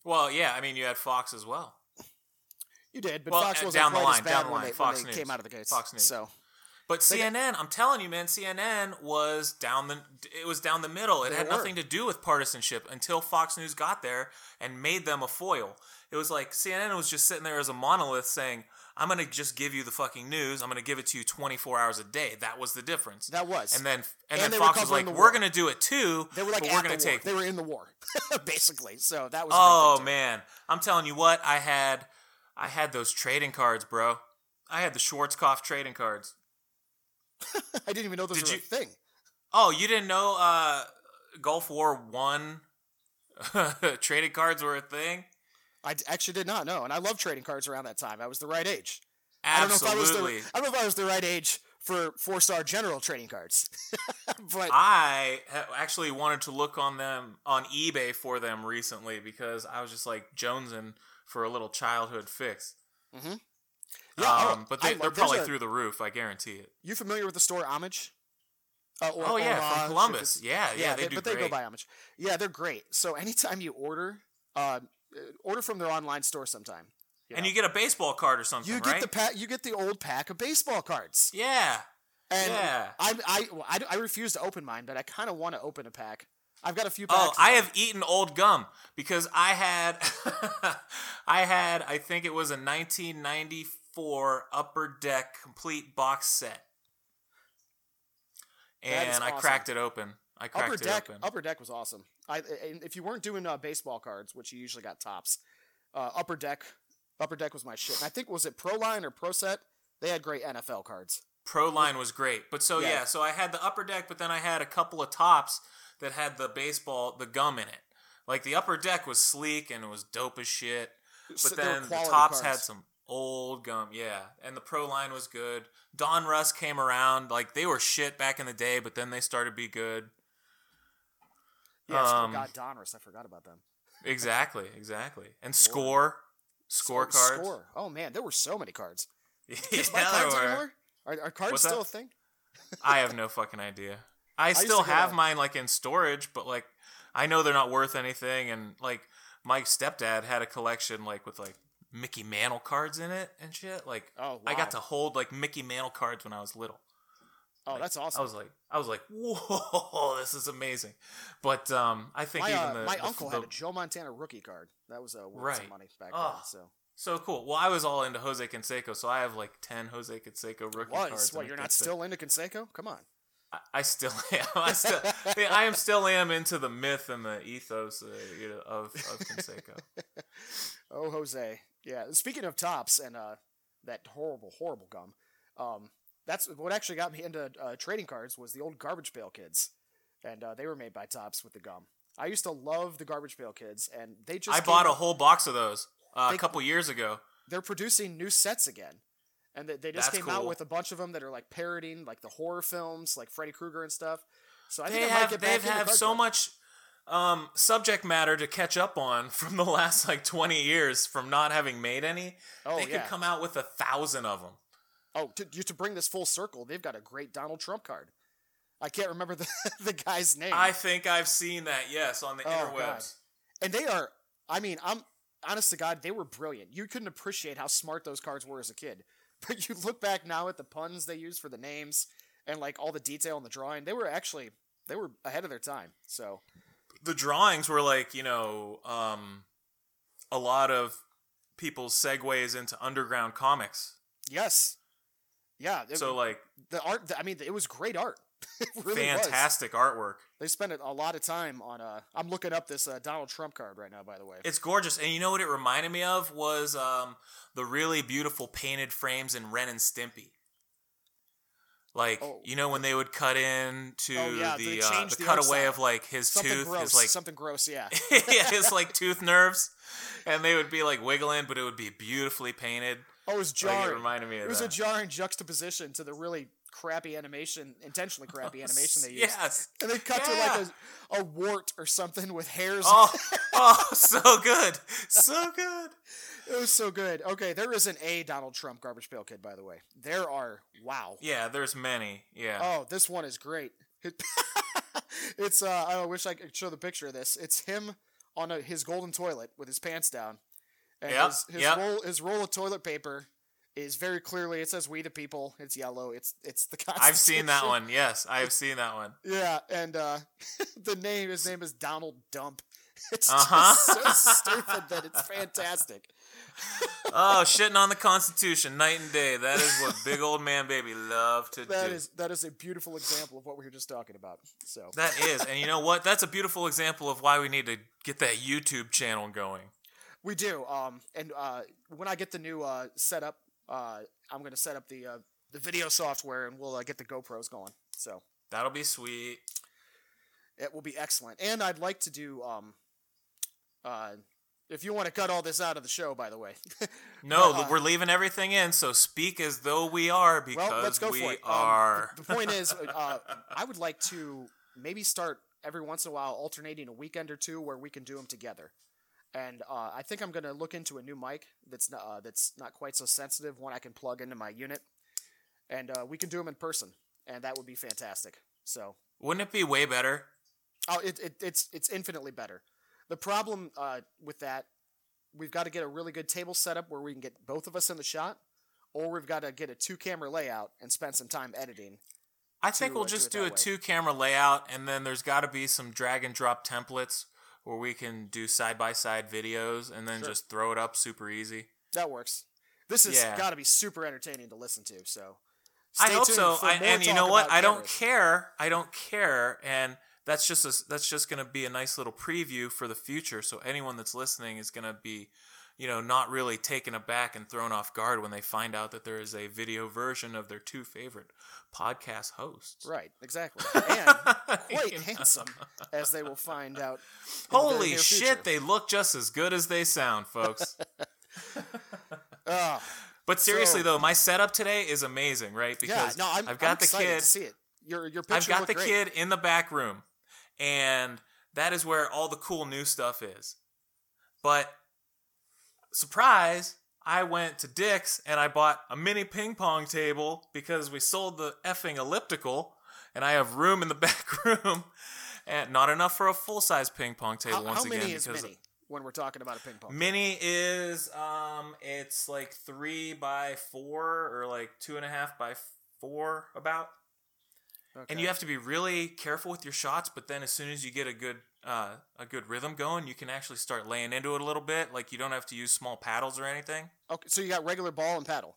Well, yeah, I mean, you had Fox as well. you did, but Well, Fox wasn't down the quite line, as bad down the when line, they, Fox when they News. came out of the gates. Fox News. So But CNN, I'm telling you, man, CNN was down the it was down the middle. It had were. nothing to do with partisanship until Fox News got there and made them a foil. It was like CNN was just sitting there as a monolith saying, "I'm going to just give you the fucking news. I'm going to give it to you 24 hours a day." That was the difference. that was, and then and, And then Fox was like, "We're going to do it too." they were like we're going to take They were in the war, *laughs* basically. So that was. Oh man, I'm telling you what, I had I had those trading cards, bro. I had the Schwarzkopf trading cards. *laughs* I didn't even know those Did were you- a thing. Oh, you didn't know uh, Gulf War One *laughs* trading cards were a thing? I actually did not know, and I love trading cards around that time. I was the right age. Absolutely. I don't know if I was the I don't know if I was the right age for four star general trading cards, *laughs* but I actually wanted to look on them on eBay for them recently because I was just like jonesing for a little childhood fix. Yeah, um, but they, they're probably a- through the roof. I guarantee it. You familiar with the store Homage? Uh, or, Oh yeah, Orange, from Columbus. it's- Yeah, yeah, they, they- do but great. they go by Homage. Yeah, they're great. So anytime you order, uh, order from their online store sometime. you and know. you get a baseball card or something, you get right? the pack. You get the old pack of baseball cards. yeah. And Yeah. I, I, well, I, I refuse to open mine, but I kind of want to open a pack. I've got a few packs. Oh, I have eaten old gum because I had, *laughs* I had, I think it was a 1994 For upper Deck complete box set, and I cracked it open. I cracked Upper it Deck. open. Upper Deck was awesome. I and if you weren't doing uh, baseball cards, which you usually got Topps, uh, Upper Deck. Upper Deck was my shit. And I think was it Pro Line or Pro Set? They had great NFL cards. Pro line was great, but so yeah. Yeah. so I had the Upper Deck, but then I had a couple of Topps that had the baseball, the gum in it. Like the Upper Deck was sleek and it was dope as shit. But were then the Topps had some old gum, yeah. And the pro line was good. Donruss came around, like they were shit back in the day, but then they started to be good. Yes, I um, Donruss. I forgot about them. Exactly, exactly. And score, score cards. Score. Oh man, there were so many cards. *laughs* yeah, buy cards were. anymore? Are, are cards What's that? still a thing? I have *laughs* no fucking idea. I used still have mine like in storage, but like I know they're not worth anything. And like my stepdad had a collection like with like Mickey Mantle cards in it and shit. Like Oh, I got to hold like Mickey Mantle cards when I was little. Oh, Like, that's awesome. I was like, I was like, *laughs* whoa, this is amazing. But um, I think my even uh, the my the- uncle the- had a Joe Montana rookie card. That was uh, worth Right. some money back Oh, then. So so cool. Well, I was all into Jose Canseco, so I have like ten Jose Canseco rookie cards. was what? You're not still into Canseco? Come on. I, I still *laughs* am. I still, *laughs* I am still am into the myth and the ethos uh, you know, of of Canseco. Oh, Jose. Yeah. Speaking of Topps and uh, that horrible, horrible gum, um, that's what actually got me into uh, trading cards was the old Garbage Pail Kids, and uh, they were made by Topps with the gum. I used to love the Garbage Pail Kids, and they just I bought a whole box of those uh, a couple years ago. They're producing new sets again, and they, they just That's came out with a bunch of them that are like parodying like the horror films, like Freddy Krueger and stuff. So I think They I might have get they have so much um, subject matter to catch up on *laughs* from the last like twenty years from not having made any. Oh they could come out with a thousand of them. Oh, to, to bring this full circle, they've got a great Donald Trump card. I can't remember the *laughs* the guy's name. I think I've seen that. Yes, on the Oh, interwebs. God. and they are. I mean, I'm honest to God, they were brilliant. You couldn't appreciate how smart those cards were as a kid. *laughs* But you look back now at the puns they used for the names and like all the detail in the drawing. They were actually they were ahead of their time. So The drawings were like you know um, a lot of people's segues into underground comics. yes, yeah. it- So like the art. I mean, it was great art. *laughs* really was. fantastic artwork. They spent a lot of time on. Uh, I'm looking up this uh, Donald Trump card right now. By the way, It's gorgeous, and you know what it reminded me of was um, the really beautiful painted frames in Ren and Stimpy. Like Oh. you know when they would cut in to Oh, yeah, the uh, the the cutaway of like his something tooth, gross. his like something gross. Yeah. *laughs* yeah, his like tooth nerves, and they would be like wiggling, but it would be beautifully painted. Oh, it was Like, jarring. it reminded me of It was that. a jarring juxtaposition to the really crappy animation, intentionally crappy *laughs* animation they used. Yes. And they cut Yeah. to like a, a wart or something with hairs. Oh, *laughs* oh, so good, so good. It was so good. Okay, there isn't a Donald Trump garbage pail kid, by the way. There are. Wow. Yeah, there's many. Yeah. Oh, this one is great. *laughs* It's. uh I wish I could show the picture of this. It's him on a, his golden toilet with his pants down, and Yep, his his yep. roll his roll of toilet paper is very clearly it says "We the People." It's yellow. It's it's the. *laughs* I've seen that one. Yes, I've seen that one. Yeah, and uh *laughs* the name his name is Donald Dump. *laughs* It's Uh-huh. just so stupid that it's fantastic. *laughs* Oh, shitting on the Constitution night and day. That is what big old man baby love to That do. is that is a beautiful example of what we were just talking about. So That is, and you know what? That's a beautiful example of why we need to get that YouTube channel going. we do. Um, and uh, when I get the new uh setup, uh, I'm gonna set up the uh, the video software, and we'll uh, get the GoPros going. So That'll be sweet. it will be excellent. And I'd like to do um, uh, if you want to cut all this out of the show, by the way. *laughs* No, Uh, we're leaving everything in, so speak as though we are because well, let's go we for it. Um, are. *laughs* the point is, *laughs* uh, I would like to maybe start every once in a while alternating a weekend or two where we can do them together. And uh, I think I'm going to look into a new mic that's not, uh, that's not quite so sensitive, one I can plug into my unit, and uh, we can do them in person, and that would be fantastic. So, Wouldn't it be way better? oh, it, it, it's it's infinitely better. The problem uh, with that, we've got to get a really good table setup where we can get both of us in the shot, or we've got to get a two camera layout and spend some time editing. I think we'll uh, do just it do, a way. two camera layout, and then there's got to be some drag and drop templates where we can do side by side videos and then Sure. just throw it up super easy. That works. This has Yeah. got to be super entertaining to listen to. So, I hope tuned so. I, and you know what? I don't care. I don't care. And that's just a, that's just going to be a nice little preview for the future. So anyone that's listening is going to be, you know, not really taken aback and thrown off guard when they find out that there is a video version of their two favorite podcast hosts. Right, exactly, *laughs* and *laughs* quite handsome, as they will find out. in the Holy shit! They look just as good as they sound, folks. *laughs* Ah, But seriously So- though, my setup today is amazing, right? yeah, Because no, I'm, I've got I'm the kid. to see it. Your your I've got the great. kid in the back room, and that is where all the cool new stuff is. But surprise, I went to Dick's and I bought a mini ping pong table because we sold the effing elliptical, and I have room in the *laughs* back room, and not enough for a full size ping pong table How, once how many again is because mini when we're talking about a ping pong? Mini is um it's like three by four or like two and a half by four about. Okay. And you have to be really careful with your shots, but then as soon as you get a good uh, a good rhythm going, you can actually start laying into it a little bit. Like you don't have to use small paddles or anything. okay, so you got regular ball and paddle,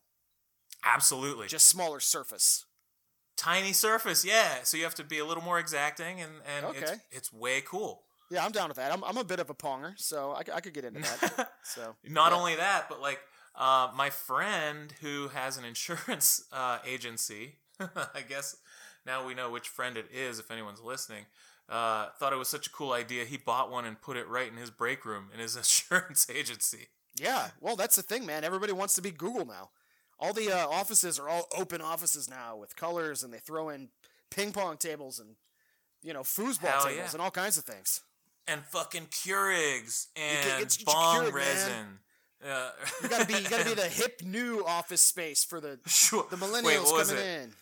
Absolutely. just smaller surface. tiny surface, yeah. So you have to be a little more exacting and, and it's Okay. it's way cool. Yeah, I'm down with that. I'm, I'm a bit of a ponger, so I, I could get into that. *laughs* so Not yeah. only that, but like uh, my friend who has an insurance *laughs* uh, agency, *laughs* I guess now we know which friend it is if anyone's listening. Uh, thought it was such a cool idea. He bought one and put it right in his break room in his *laughs* insurance agency. Yeah, well, that's the thing, man. Everybody wants to be Google now. All the uh, offices are all open offices now with colors, and they throw in ping pong tables and you know foosball Hell tables yeah. and all kinds of things. And fucking Keurigs and get bong Keurig, man. resin. Uh, You gotta be you gotta be *laughs* the hip new office space for the Sure. the millennials was coming in.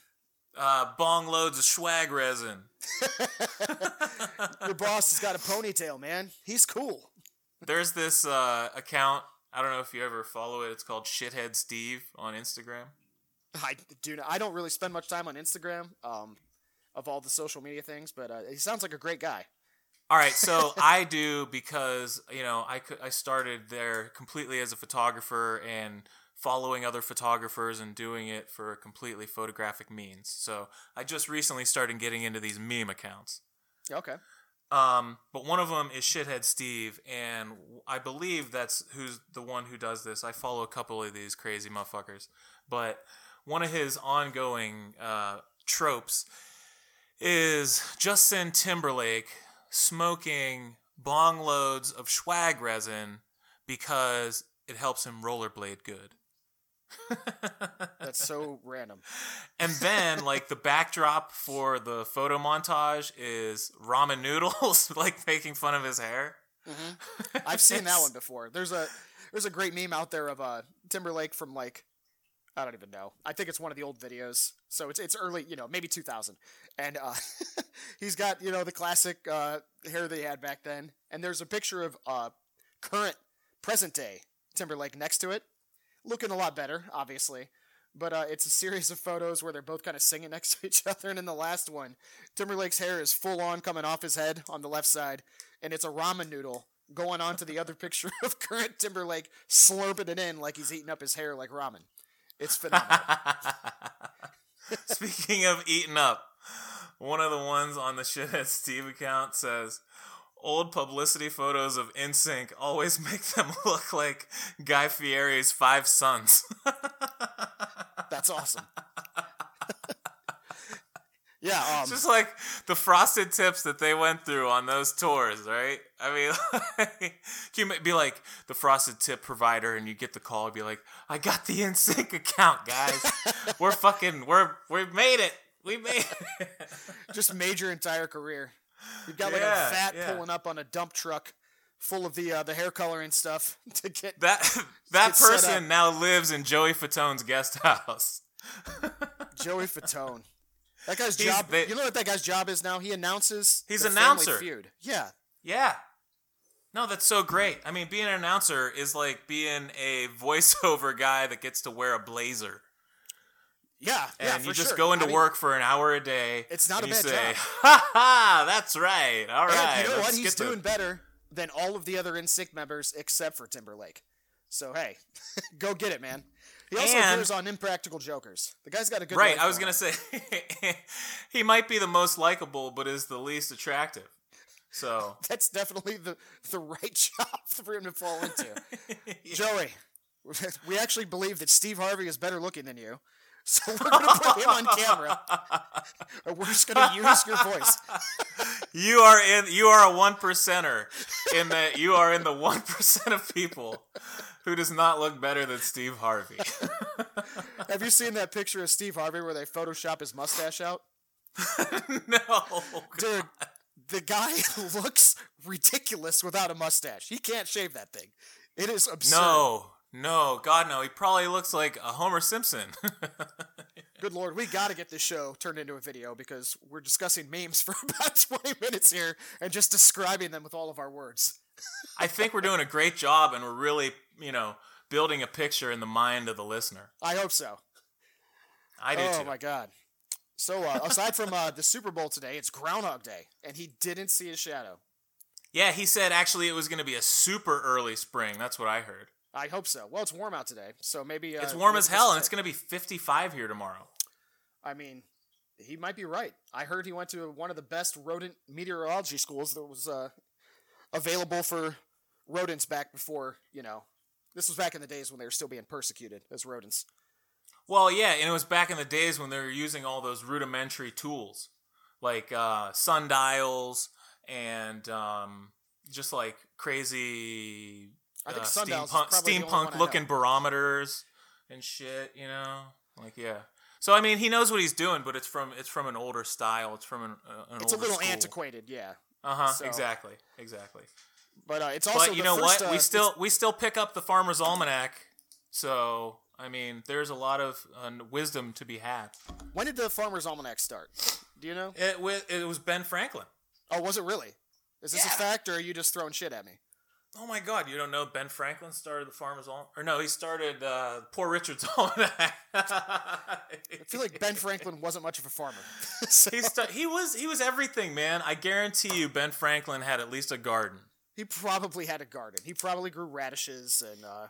Uh, bong loads of swag resin. *laughs* Your boss has got a ponytail, man. He's cool. There's this uh, account. I don't know if you ever follow it. It's called Shithead Steve on Instagram. I do. Not, I don't really spend much time on Instagram, um, of all the social media things, but uh, he sounds like a great guy. All right, so *laughs* I do because you know I could, I started there completely as a photographer and following other photographers and doing it for a completely photographic means. So I just recently started getting into these meme accounts. Okay. Um, but one of them is Shithead Steve, and I believe that's who's the one who does this. I follow a couple of these crazy motherfuckers, but one of his ongoing uh, tropes is Justin Timberlake smoking bong loads of swag resin because it helps him rollerblade good. *laughs* That's so random. And then, like the backdrop for the photo montage is ramen noodles, *laughs* like making fun of his hair. I've seen that one before. There's a there's a great meme out there of uh, Timberlake from like I don't even know. I think it's one of the old videos. So it's it's early, you know, maybe 2000. And uh, *laughs* he's got, you know, the classic uh, hair that he had back then. And there's a picture of uh, current present day Timberlake next to it. Looking a lot better, obviously. But uh, it's a series of photos where they're both kind of singing next to each *laughs* other. And in the last one, Timberlake's hair is full on coming off his head on the left side. And it's a ramen noodle going on to the other *laughs* picture of current Timberlake slurping it in like he's eating up his hair like ramen. It's phenomenal. *laughs* Speaking of eating up, one of the ones on the shithead Steve account says, "Old publicity photos of NSYNC always *laughs* make them look like Guy Fieri's five sons." *laughs* That's awesome. *laughs* yeah, um, Just like the frosted tips that they went through on those tours, right? I mean, can you might be like the frosted tip provider, and you get the call, and be like, "I got the NSYNC account, guys. we're fucking, we're we made it. We made it." just made your entire career. You've got like Yeah, a vat yeah. pulling up on a dump truck full of the uh, the hair coloring stuff *laughs* to get That *laughs* *laughs* that Get person now lives in Joey Fatone's guest house. Joey Fatone. That guy's He's- job. they- you know what that guy's job is now? He announces. He's the announcer. Feud. Yeah, Yeah. No, that's so great. I mean, being an announcer is like being a voiceover guy that gets to wear a blazer. Yeah, And yeah. you just sure. go into I mean, work for an hour a day. It's not and a bad say, job. *laughs* Ha ha! That's right. All and right. you know what? He's the- doing better than all of the other NSYNC members except for Timberlake. So hey, *laughs* go get it, man. He also And- appears on Impractical Jokers. The guy's got a good. Right. I was going gonna on. say *laughs* he might be the most likable, but is the least attractive. So That's definitely the the right job for him to fall into. Joey, we actually believe that Steve Harvey is better looking than you. *laughs* So we're going *laughs* to put him on camera. *laughs* or we're just going to use your voice. you are in. You are a one percenter in that you are in the one percent of people who does not look better than Steve Harvey. Have you seen that picture of Steve Harvey where they Photoshop his mustache out? no. Dude, the guy looks ridiculous without a mustache. He can't shave that thing. It is absurd. No. No. God no. He probably looks like a Homer Simpson. *laughs* Good lord, we got to get this show turned into a video because we're discussing memes for *laughs* about 20 minutes here and just describing them with all of our words. I think we're doing a great job, and we're really, you know, building a picture in the mind of the listener. I hope so. I do oh too. my god. So uh, aside from uh, the Super Bowl today, it's Groundhog Day, and he didn't see his shadow. Yeah, he said actually it was going to be a super early spring. That's what I heard. I hope so. Well, it's warm out today, so maybe uh, It's warm as hell, and it's going to be 55 here tomorrow. I mean, he might be right. I heard he went to one of the best rodent meteorology schools that was uh, available for rodents back before you know. This was back in the days when they were still being persecuted as rodents. Well, yeah, and it was back in the days when they were using all those rudimentary tools, like uh, sundials and um, just like crazy I think uh, steampunk, the only one I steampunk looking barometers and shit. You know, like yeah. So I mean, he knows what he's doing, but it's from it's from an older style. It's from an, uh, an It's a little school. antiquated, yeah. Uh huh. so- Exactly. Exactly. But uh, it's also but you know first, what? uh, we still we still pick up the Farmer's Almanac. So I mean, there's a lot of uh, wisdom to be had. when did the Farmer's Almanac start? Do you know? It, it was Ben Franklin. Oh, was it really? Is this a fact, or are you just throwing shit at me? Oh my God! You don't know Ben Franklin started the Farmer's Almanac? Or no, he started uh, Poor Richard's *laughs* Almanac. I feel like Ben Franklin wasn't much of a farmer. *laughs* So, he, sta- he was he was everything, man. I guarantee you, Ben Franklin had at least a garden. he probably had a garden. He probably grew radishes, and uh,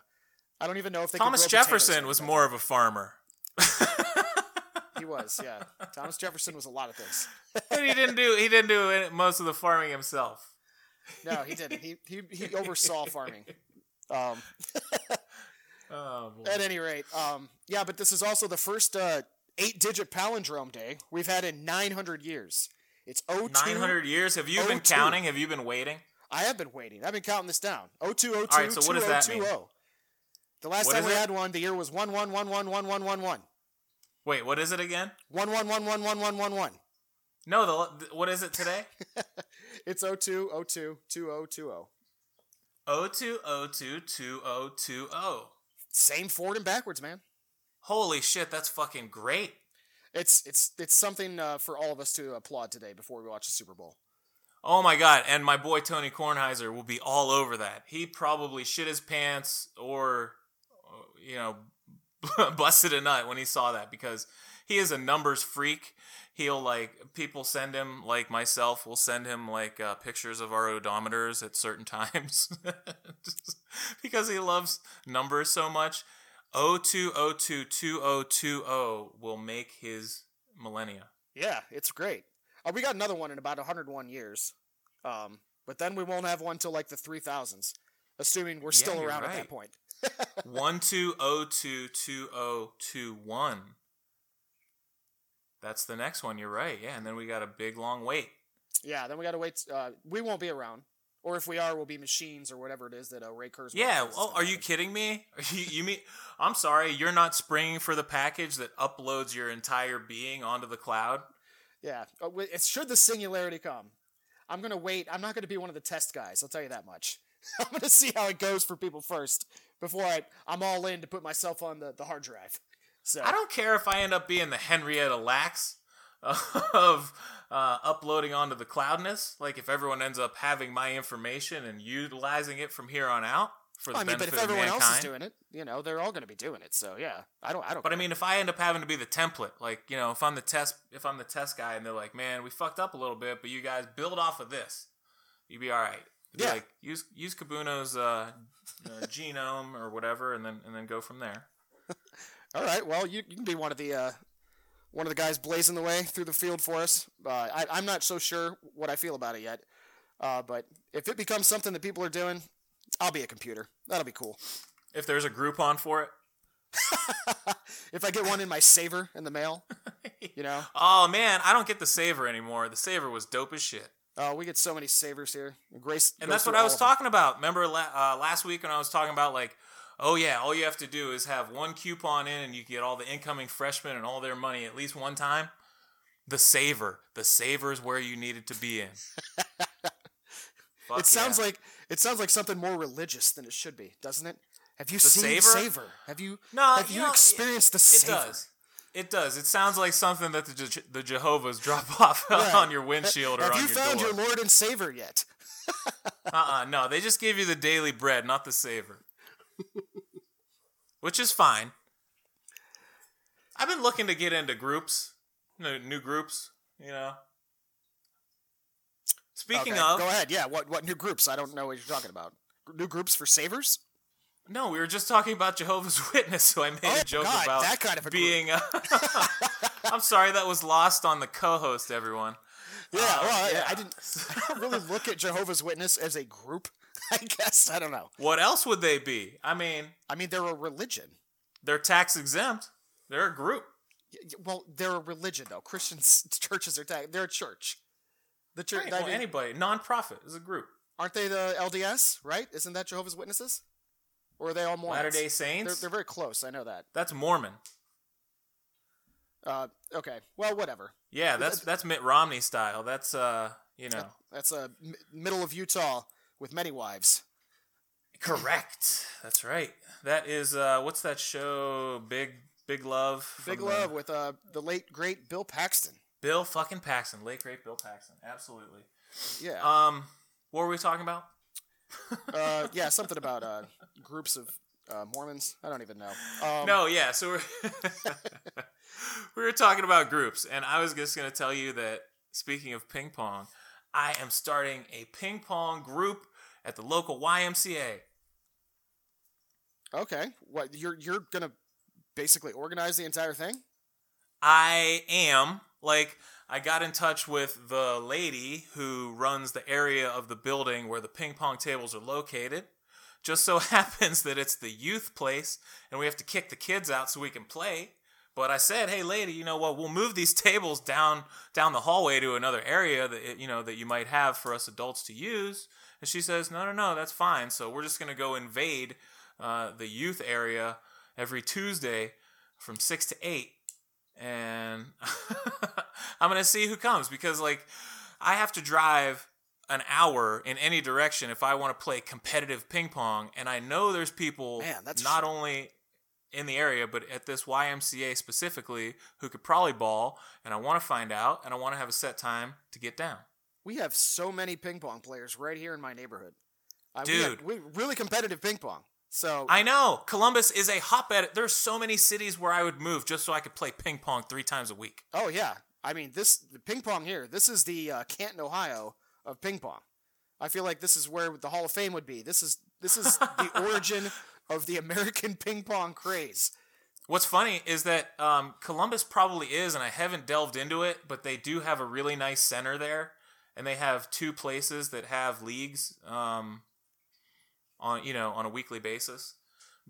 I don't even know if they. could Thomas Jefferson was more of a farmer, *laughs* He was, yeah. Thomas Jefferson was a lot of things. but he didn't do he didn't do most of the farming himself. No, he didn't. He he, he oversaw farming. Um, oh, at any rate, um, yeah, but this is also the first uh, eight-digit palindrome day we've had in 900 years. It's 02, 900 years. Have you 02. been counting? Have you been waiting? I have been waiting. I've been counting this down. 0202 All right, so what does that mean? The last what time we it? had one, the year was 11111111. Wait, what is it again? 11111111. No, the what is it today? It's 0202 2020. 02022020. Same forward and backwards, man. Holy shit, that's fucking great. It's it's it's something uh, for all of us to applaud today before we watch the Super Bowl. Oh my god, and my boy Tony Kornheiser will be all over that. He probably shit his pants or uh, you know *laughs* busted a nut when he saw that because he is a numbers freak. He'll like people send him like myself will send him like uh, pictures of our odometers at certain *laughs* times *laughs* because he loves numbers so much. 02022020 will make his millennia. Yeah, it's great. Uh, we got another one in about 101 years, um, but then we won't have one till like the 3000s, assuming we're still you're around at right. that point. *laughs* One two oh two two oh two one. That's the next one. You're right. Yeah, and then we got a big long wait. Yeah, then we got to wait. Uh, we won't be around, or if we are, we'll be machines or whatever it is that uh, Ray Kurzweil. Yeah. Oh, are you kidding me? Are *laughs* you, you mean? I'm sorry. You're not springing for the package that uploads your entire being onto the cloud. Yeah, uh, wi- should the singularity come. I'm gonna wait. I'm not gonna be one of the test guys. I'll tell you that much. *laughs* I'm gonna see how it goes for people first before I I'm all in to put myself on the, the hard drive. So I don't care if I end up being the Henrietta Lacks *laughs* of uh, uploading onto the cloudness. Like if everyone ends up having my information and utilizing it from here on out for the I mean, but benefit if everyone of else is doing it, you know, they're all gonna be doing it. So yeah, I don't I don't. But I mean, if I end up having to be the template, like you know, if I'm the test, if I'm the test guy, and they're like, "Man, we fucked up a little bit, but you guys build off of this, you'd be all right." It'd Yeah. like use use Kabuno's uh, uh, genome or whatever, and then and then go from there. *laughs* all right, well, you, you can be one of the uh, one of the guys blazing the way through the field for us. Uh, I, I'm not so sure what I feel about it yet, uh, but if it becomes something that people are doing, I'll be a computer. That'll be cool. If there's a Groupon for it, *laughs* If I get one in my saver in the mail, *laughs* you know, oh man, I don't get the saver anymore. The saver was dope as shit. Oh, we get so many savers here. Grace, And that's what I was talking about. Remember uh, last week when I was talking about like, oh yeah, all you have to do is have one coupon in, and you get all the incoming freshmen and all their money at least one time. The saver, the saver is where you needed to be in. *laughs* It sounds yeah. like it sounds like something more religious than it should be, doesn't it? Have you The seen saver? Saver? Have you No, have you you, know, experienced the saver? it does. It does. It sounds like something that the, Je- the Jehovah's *laughs* drop off *laughs* on your windshield or on your own. Have on you your found door. your Lord and Savior yet? Uh-uh, no, they just give you the daily bread, not the saver. Which is fine. I've been looking to get into groups, new, groups, you know. Speaking Okay, of, go ahead. Yeah, what what new groups? I don't know what you're talking about. New groups for savers? no, we were just talking about Jehovah's *laughs* Witness, so I made Oh, a joke God, about that kind of being. A *laughs* *laughs* I'm sorry, that was lost on the co-host. Everyone. Yeah, Uh, well, I- yeah. I, didn't. I don't really look at Jehovah's Witness as a group. *laughs* I guess I don't know. What else would they be? I mean, I mean, they're a religion. they're tax exempt. They're a group. Well, they're a religion though. Christians *laughs* churches are ta- they're a church. The church. Right, well, anybody, non-profit is a group. aren't they the LDS? Right? Isn't that Jehovah's Witnesses? Or are they all Mormons? Latter Day They're, Saints. they're very close. I know that. That's Mormon. Uh, okay. Well, whatever. Yeah, that's that's Mitt Romney style. That's uh, you know, That's a middle of Utah with many wives. Correct. That's right. That is uh, what's that show? Big Big Love. Big from the- love with uh, the late great Bill Paxton. Bill fucking Paxton, late great Bill Paxton. Absolutely. Yeah, Um, what were we talking about? *laughs* uh, yeah, something about uh, groups of uh, Mormons. I don't even know. Um, no, yeah. So we're *laughs* we were talking about groups, and I was just going to tell you that speaking of ping pong, I am starting a ping pong group at the local YMCA. Okay, what you're you're gonna basically organize the entire thing? I am like I got in touch with the lady who runs the area of the building where the ping pong tables are located. Just so *laughs* happens that it's the youth place and we have to kick the kids out so we can play. But I said, "Hey lady, you know what? We'll move these *laughs* tables down down the hallway to another area that you know that you might have for us adults to use." And she says, "No, no, no, that's fine. So we're just going to go invade uh, the youth area every Tuesday from 6 to 8 and *laughs* I'm gonna see who comes because like I have to drive an hour in any direction if I want to play competitive ping pong, and I know there's people Man, that's not only in the area but at this YMCA specifically who could probably ball, and I want to find out, and I want to have a set time to get down. We have so many ping pong players right here in my neighborhood. Uh, we have- Dude. we really competitive ping pong. So I know Columbus is a hotbed. There's so many cities where I would move just so I could play ping pong three times a week. Oh yeah, I mean this the ping pong here. This is the uh, Canton, Ohio of ping pong. I feel like this is where the Hall of Fame would be. This is this is the *laughs* origin of the American ping pong craze. What's funny is that um, Columbus probably is, and I haven't delved into it, but they do have a really nice center there, and they have two places that have leagues um, on you know on a weekly basis.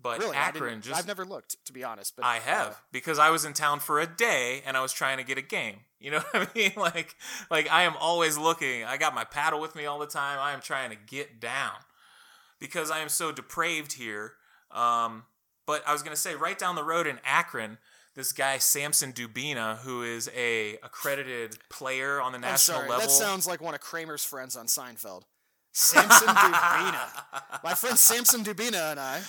But Really, Akron just I've never looked to be honest. But I have uh, because I was in town for a day and I was trying to get a game. You know *laughs* what I mean? Like like I am always looking. I got my paddle with me all the time. I am trying to get down because I am so depraved here. Um, but I was gonna say right down the road in Akron, this guy Samson Dubina, who is a accredited player on the national sorry. level. That sounds like one of Kramer's friends on Seinfeld. Samson Dubina. *laughs* My friend Samson Dubina and I.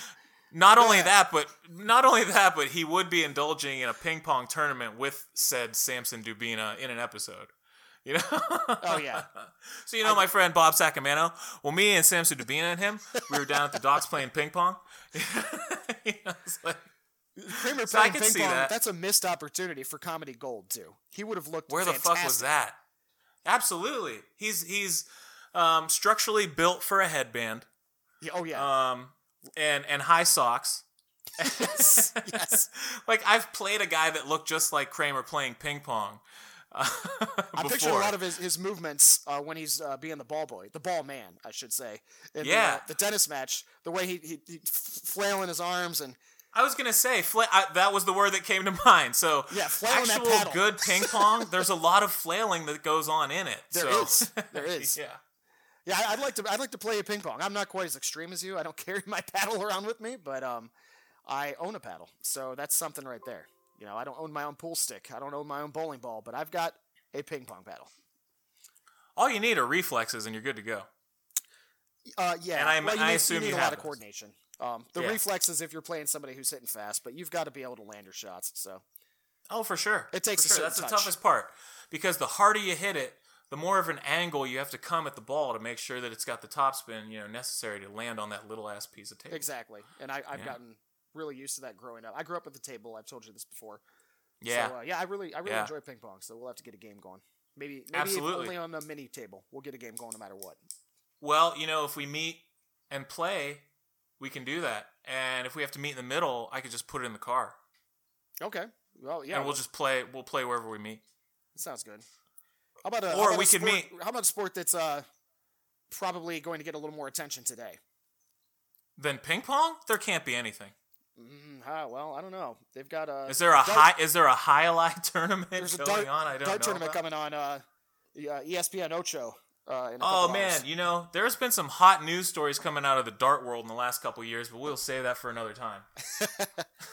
Not only Yeah. that, but not only that, but he would be indulging in a ping pong tournament with said Samson Dubina in an episode. You know? Oh, yeah. *laughs* so you know my friend Bob Sacamano? Well, me and Samson Dubina and him, we were down at the docks playing ping pong. *laughs* You know, it's like, Kramer So playing ping pong. that. That's a missed opportunity for comedy gold too. He would have looked. where the fuck was that? Absolutely. He's he's um, structurally built for a headband. Yeah, oh yeah. Um, and and high socks. yes. *laughs* *laughs* yes. like I've played a guy that looked just like Kramer playing ping pong. Uh, *laughs* I picture a lot of his, his movements uh, when he's uh, being the ball boy, the ball man, I should say. In Yeah. The, uh, the tennis match, the way he, he, he flailing his arms and I was gonna say fla- I, that was the word that came to *laughs* mind. So Yeah, actual good *laughs* ping pong. There's a lot of flailing that goes on in it. There so. is. *laughs* There is. yeah. yeah, I'd like to I'd like to play a ping pong. I'm not quite as extreme as you. I don't carry my paddle around with me, but um, I own a paddle, so that's something right there. You know, I don't own my own pool stick. I don't own my own bowling ball, but I've got a ping pong paddle. All you need are reflexes, and you're good to go. Uh, yeah, And I- well, you I need, assume you need you a lot of coordination. Um, the Yeah. reflexes if you're playing somebody who's hitting fast, but you've got to be able to land your shots. So Oh, for sure. It takes For a sure. That's touch. the toughest part because the harder you hit it, the more of an angle you have to come at the ball to make sure that it's got the topspin, you know, necessary to land on that little ass piece of table. exactly, and I, I've Yeah. gotten really used to that growing up. I grew up at the table. I've told you this before. Yeah. So, uh, yeah, I really, I really Yeah. enjoy ping pong. So we'll have to get a game going. Maybe, maybe Absolutely. only on the mini table. We'll get a game going no matter what. Well, you know, if we meet and play, we can do that. And if we have to meet in the middle, I could just put it in the car, Okay. Well, yeah, and we'll just play. We'll play wherever we meet. that sounds good. How about a, Or about we could sport- meet- How about a sport that's uh probably going to get a little more attention today? Then ping pong, there can't be anything. Mm, ah, well, I don't know. They've got a. Is there a dart- high? Is there a highlight *laughs* tournament There's a going dart, on? I don't dart know. tournament about? coming on. Uh, uh, ESPN Ocho. Uh, in a Oh man, hours. you know, there's been some hot news stories coming out of the dart world in the last couple years, but we'll save that for another time. *laughs*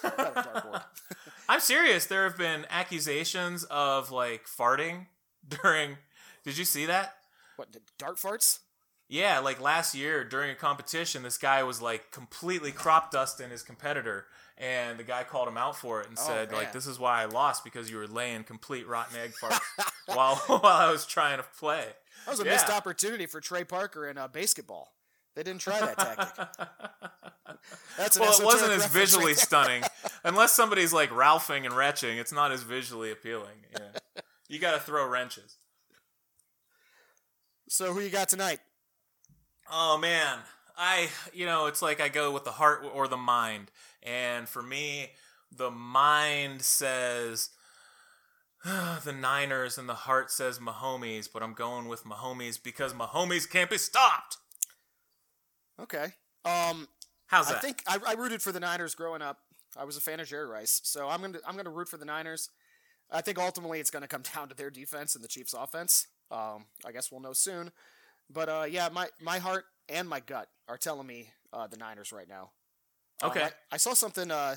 Got a dartboard. *laughs* I'm serious. There have been accusations of like farting *laughs* during. Did you see that? what the dart farts? Yeah, like last year during a competition, this guy was like completely crop dusting his competitor, and the guy called him out for it and Oh, said, like, "This is why I lost because you were laying complete rotten egg farts while while I was trying to play." That was a Yeah. missed opportunity for Trey Parker in uh, BASEketball. They didn't try that tactic. *laughs* That's well, it wasn't as visually right stunning. *laughs* Unless somebody's like ralphing and retching, it's not as visually appealing. Yeah. You got to throw wrenches. So who you got tonight? Oh man, I you know it's like I go with the heart or the mind, and for me, the mind says *sighs* the Niners, and the heart says Mahomes, but I'm going with Mahomes because Mahomes can't be stopped. Okay. Um, How's that? I think I, I rooted for the Niners growing up. I was a fan of Jerry Rice, so I'm gonna I'm gonna root for the Niners. I think ultimately it's gonna come *laughs* down to their defense and the Chiefs' offense. Um, I guess we'll know soon. But uh, yeah, my my heart and my gut are telling me uh, the Niners right now. Um, Okay. I, I saw something uh,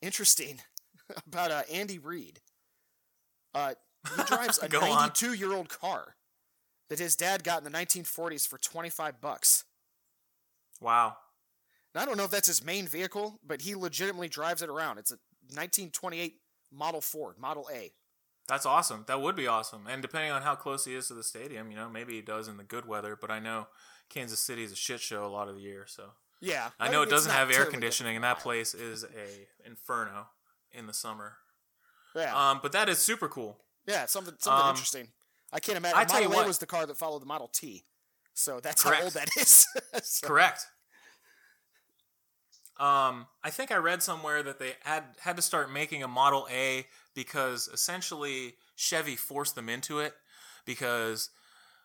interesting *laughs* about uh, Andy Reid. Uh, he *laughs* drives a 92 year old car that his dad got in the 1940s for 25 bucks. wow. Now, I don't know if that's his main vehicle, but he legitimately drives it around. It's a 1928 Model Ford, Model A. That's awesome. That would be awesome. And depending on how close he is to the stadium, you know, maybe he does in the good weather. But I know Kansas City is a shit show a lot of the year. So Yeah, I know it doesn't have air conditioning, and that place is a inferno in the summer. Yeah, Um, but that is super cool. yeah, something something um, interesting. I can't imagine. I tell you Model A what- was the car that followed the Model T, so that's Correct. how old that is. *laughs* So- Correct. Um, I think I read somewhere that they had had to start making a Model A because essentially Chevy forced them into it because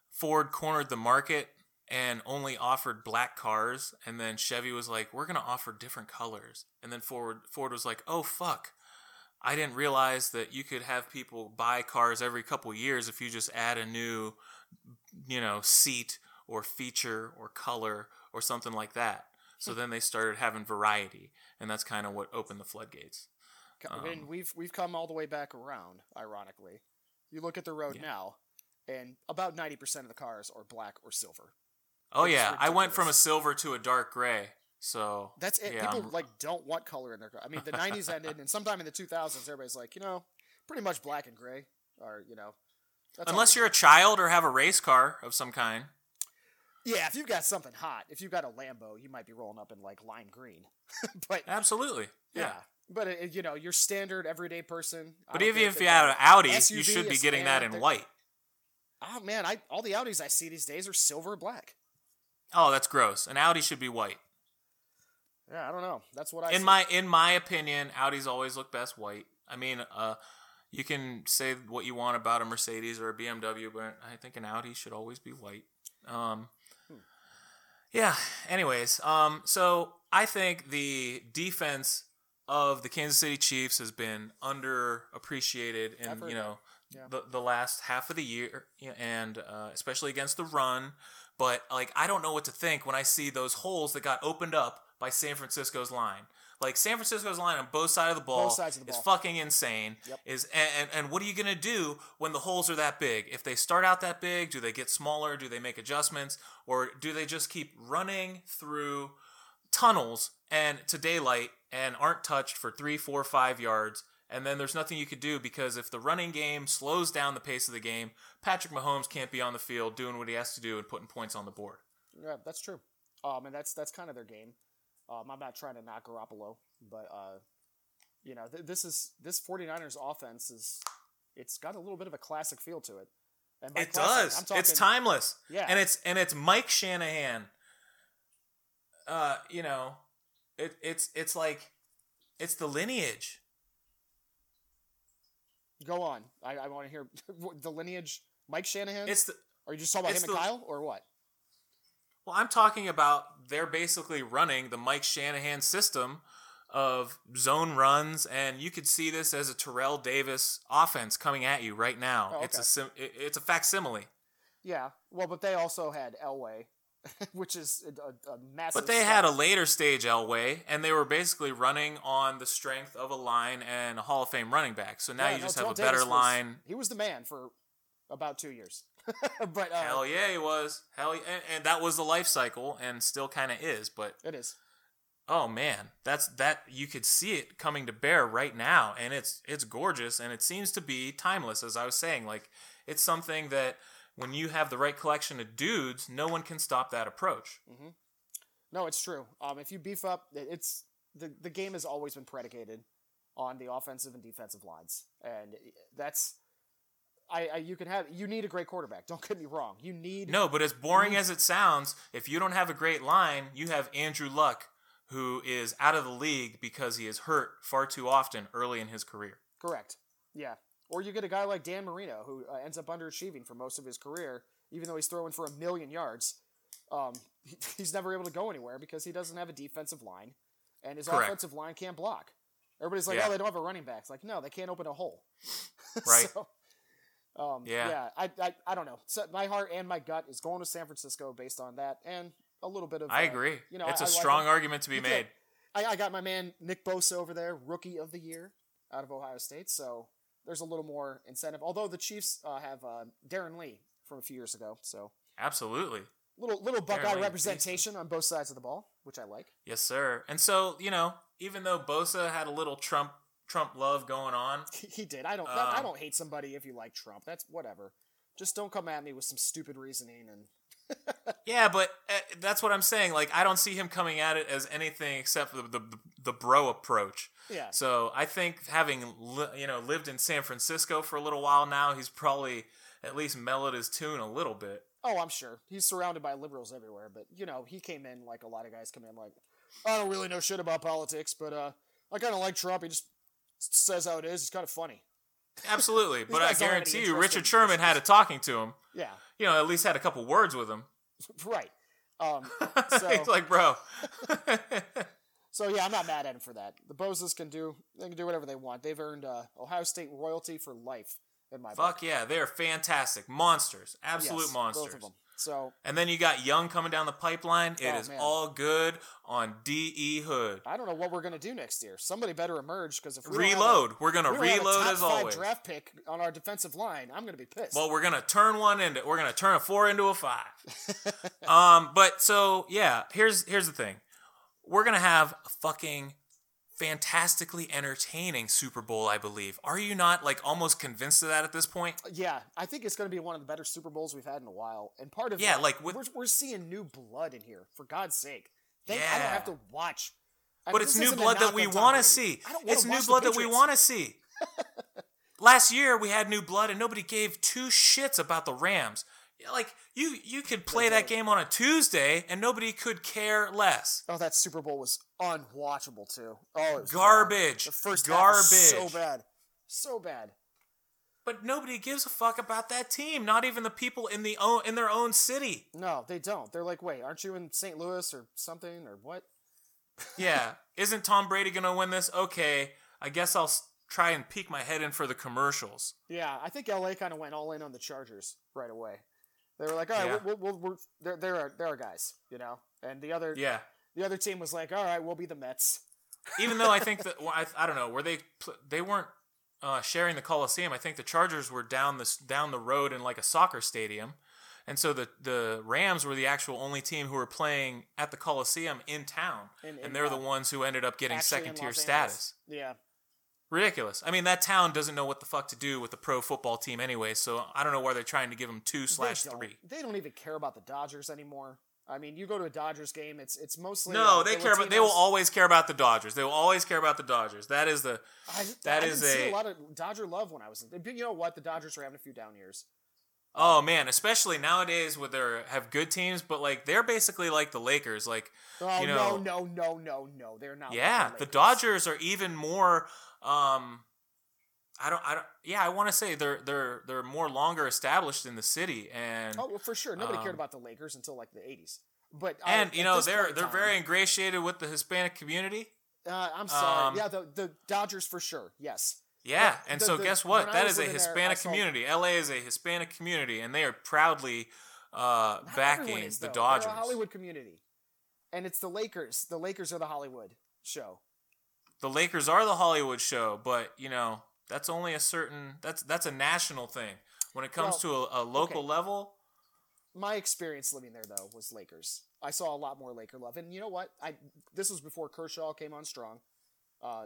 Ford cornered the market and only offered black cars and then Chevy was like we're going to offer different colors and then Ford Ford was like oh fuck I didn't realize that you could have people buy cars every couple years if you just add a new you know seat or feature or color or something like that so then they started having variety and that's kind of what opened the floodgates Um, we've we've come all the way back around. Ironically, you look at the road Yeah. now, and about ninety percent of the cars are black or silver. oh yeah i went from a silver to a dark gray so That's it. yeah, People I'm- like don't want color in their car. I mean, the '90s ended, and sometime in the 2000s, everybody's like, you know, pretty much black and gray, or you know, unless you're a child or have a race car of some kind yeah. If you've got something hot, if you've got a Lambo, you might be rolling up in like lime green. *laughs* but absolutely yeah. yeah, but it, you know, your standard everyday person. But even if you had an audi SUV, you should be getting that in they're- white Oh man, I all the Audis I see these days are silver or black. oh that's gross an audi should be white Yeah, I don't know. That's what I in see. my in my opinion, Audis always look best white. I mean, uh, you can say what you want about a Mercedes or a BMW, but I think an Audi should always be white. Um, yeah. Anyways, um, so I think the defense of the Kansas City Chiefs has been underappreciated in you know. Yeah. the the last half of the year, and uh, especially against the run. But like, I don't know what to think when I see those holes that got opened up by San Francisco's line. Like San Francisco's line on both sides of the ball, Both sides of the is fucking insane. Yep. Is and, and and what are you gonna do when the holes are that big? If they start out that big, do they get smaller? Do they make adjustments, or do they just keep running through tunnels and to daylight and aren't touched for three, four, five yards? And then there's nothing you could do because if the running game slows down the pace of the game, Patrick Mahomes can't be on the field doing what he has to do and putting points on the board. Yeah, that's true. Um, and that's that's kind of their game. Um, I'm not trying to knock Garoppolo, but uh, you know, th- this is this 49ers offense is it's got a little bit of a classic feel to it. And It classic, does. Talking, it's timeless. Yeah. And it's and it's Mike Shanahan. Uh, you know, it it's it's like it's the lineage. Go on. I, I want to hear *laughs* the lineage. Mike Shanahan. It's the Are you just talking about him and Kyle, or what? well, I'm talking about they're basically running the Mike Shanahan system of zone runs, and you could see this as a Terrell Davis offense coming at you right now. Oh, It's a sim- it's a facsimile. Yeah. Well, but they also had Elway, *laughs* which is a, a massive. But they had a later stage Elway, and they were basically running on the strength of a line and a Hall of Fame running back. So now Yeah, you no, just Terrell have a better Davis was- line. he was the man for about two years. *laughs* but uh, Hell yeah, he was. Hell, yeah. and, and that was the life cycle, and still kind of is. But it is. oh man, that's that you could see it coming to bear right now, and it's it's gorgeous, and it seems to be timeless. As I was saying, like it's something that when you have the right collection of dudes, no one can stop that approach. No, it's true. Um, if you beef up, it's the the game has always been predicated on the offensive and defensive lines, and that's. I, I you can have you need a great quarterback. Don't get me wrong. You need No, but as boring as it sounds, if you don't have a great line, you have Andrew Luck, who is out of the league because he is hurt far too often early in his career. Correct. Yeah. Or you get a guy like Dan Marino who uh, ends up underachieving for most of his career, even though he's throwing for a million yards. Um, he, *laughs* he's never able to go anywhere because he doesn't have a defensive line, and his Correct. offensive line can't block. Everybody's like, Yeah. "Oh, they don't have a running back." It's like, no, they can't open a hole. *laughs* Right. so, um, Yeah. yeah. I, I, I don't know. So my heart and my gut is going to San Francisco based on that, and a little bit of. I uh, agree. You know, it's a a strong argument to be made. I, I got my man Nick Bosa over there, rookie of the year out of Ohio State. So there's a little more incentive. Although the Chiefs uh, have uh, Darron Lee from a few years ago, so Absolutely. little little Buckeye Lee, representation on both sides of the ball, which I like. Yes, sir. And so, you know, even though Bosa had a little Trump Trump love going on, *laughs* he did. I don't. that- I Um, don't hate somebody if you like Trump. That's whatever. Just don't come at me with some stupid reasoning and. *laughs* yeah, but uh, that's what I'm saying. Like, I don't see him coming at it as anything except the the, the bro approach. Yeah. So I think having li- you know lived in San Francisco for a little while now, he's probably at least mellowed his tune a little bit. Oh, I'm sure he's surrounded by liberals everywhere, but you know he came in like a lot of guys come in like, I don't really know shit about politics, but uh, I kind of like Trump. He just says how it is. He's kind of funny. Absolutely, *laughs* but I guys don't have any guarantee you, Richard Sherman had a talking to him. Yeah, You know, at least had a couple words with him. *laughs* right. Um, *laughs* so, He's like, bro. so yeah, I'm not mad at him for that. The Bosas can do they can do whatever they want. They've earned uh, Ohio State royalty for life in my book. Fuck yeah, they're fantastic monsters, absolute Yes, monsters. Both of them. So And then you got Young coming down the pipeline. It is Oh, man. all good on De Hood. I don't know what we're gonna do next year. Somebody better emerge because if we don't a- Reload. We're gonna we don't have a reload as five always. draft pick on our defensive line, I'm gonna be pissed. Well, we're gonna turn one into we're gonna turn a four into a five. *laughs* um, but so yeah, here's here's the thing. We're gonna have fucking fantastically entertaining Super Bowl, I believe. Are you not like almost convinced of that at this point? Yeah, I think it's going to be one of the better Super Bowls we've had in a while. And part of Yeah, that- like with- we're, we're seeing new blood in here. For God's sake, Thank, I don't have to watch. I But mean, it's new blood that we want to see. I don't wanna It's new blood that we want to see. *laughs* Last year we had new blood and nobody gave two shits about the Rams. Like you, you could play that game on a Tuesday and nobody could care less. Oh, that Super Bowl was unwatchable too. Oh, it was Garbage. bad. The first half was Garbage. so bad, so bad. But nobody gives a fuck about that team. Not even the people in the own in their own city. No, they don't. They're like, wait, aren't you in St. Louis or something or what? *laughs* Yeah, isn't Tom Brady gonna win this? Okay, I guess I'll try and peek my head in for the commercials. Yeah, I think LA kind of went all in on the Chargers right away. They were like, all right, Yeah. we'll, we'll, we're, they're, they're, our, they're guys, you know? And the other, Yeah. the other team was like, all right, we'll be the Mets. even though I think *laughs* that well, I, I don't know were they they weren't uh, sharing the Coliseum. I think the Chargers were down this down the road in like a soccer stadium, and so the the Rams were the actual only team who were playing at the Coliseum in town, In- in, and they're the ones who ended up getting second tier status. Yeah. Ridiculous. I mean, that town doesn't know what the fuck to do with the pro football team anyway. So I don't know why they're trying to give them two slash they three. They don't even care about the Dodgers anymore. I mean, you go to a Dodgers game, it's it's mostly No, uh, they the care about. They will always care about the Dodgers. They will always care about the Dodgers. That is the. I, that I is didn't see a- a lot of Dodger love when I was. in You know what? The Dodgers are having a few down years. Oh man, especially nowadays where they have good teams, but like they're basically like the Lakers. Like, Oh you know, no, no, no, no, no! They're not. like yeah, the Dodgers are even more. Um, I don't. I don't. Yeah, I want to say they're they're they're more longer established in the city, and Oh, well, for sure. Nobody cared Um, about the Lakers until like the '80s. But I- and you know they're they're time- very ingratiated with the Hispanic community. Uh, I'm sorry. um, yeah, the the Dodgers for sure. Yes. Yeah, The- and the- so the- guess what? I That is a living there, I Hispanic saw- community. LA is a Hispanic community, and they are proudly uh, Not backing is, the. Dodgers. They're a Hollywood community, and it's the Lakers. The Lakers are the Hollywood show. The Lakers are the Hollywood show, but you know that's only a certain that's that's a national thing. When it comes Well, to a, a local okay. level, My experience living there though was Lakers. I saw a lot more Laker love, and you know what? I this was before Kershaw came on strong. Uh,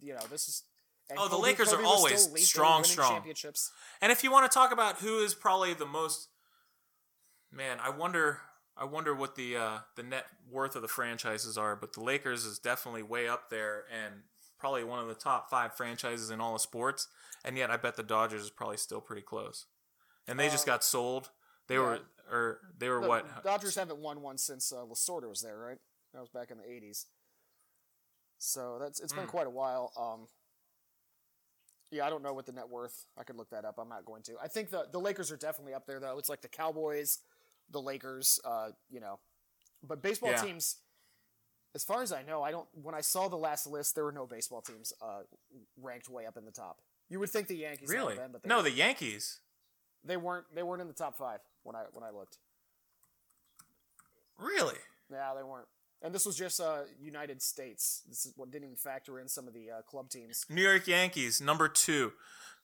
you know, this is. and Oh, the Kobe- Lakers are Kobe was always still elite. They were strong, strong. Championships. and if you want to talk about who is probably the most, man, I wonder, I wonder what the uh, the net worth of the franchises are. But the Lakers is definitely way up there, and probably one of the top five franchises in all of sports. And yet, I bet the Dodgers is probably still pretty close. And they just Uh, got sold. They yeah. were, or they were The what? Dodgers haven't won one since uh, Lasorda was there, right? That was back in the '80s. So that's it's been Mm. quite a while. Um, yeah, I don't know what the net worth. I could look that up. I'm not going to. I think the the Lakers are definitely up there though. It's like the Cowboys, the Lakers. Uh, you know, but baseball Yeah. teams. As far as I know, I don't. When I saw the last list, there were no baseball teams uh, ranked way up in the top. You would think the Yankees Really? been, but No, the Yankees. they weren't. They weren't in the top five when I when I looked. Really? Yeah, they weren't. And this was just uh, United States. This is what didn't even factor in some of the uh, club teams. New York Yankees, number two,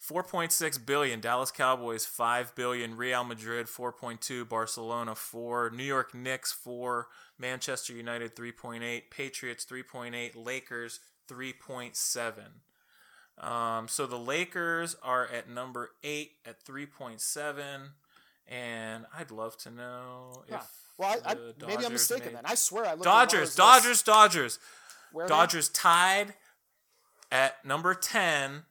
4.6 billion. Dallas Cowboys, 5 billion. Real Madrid, 4.2. Barcelona, 4. New York Knicks, 4. Manchester United, 3.8. Patriots, 3.8. Lakers, 3.7. Um, so the Lakers are at number eight at 3.7. And I'd love to know if. Well, I, I, the maybe I'm mistaken made- then. I swear I looked Dodgers. Dodgers, Dodgers. Where? Dodgers tied at number 10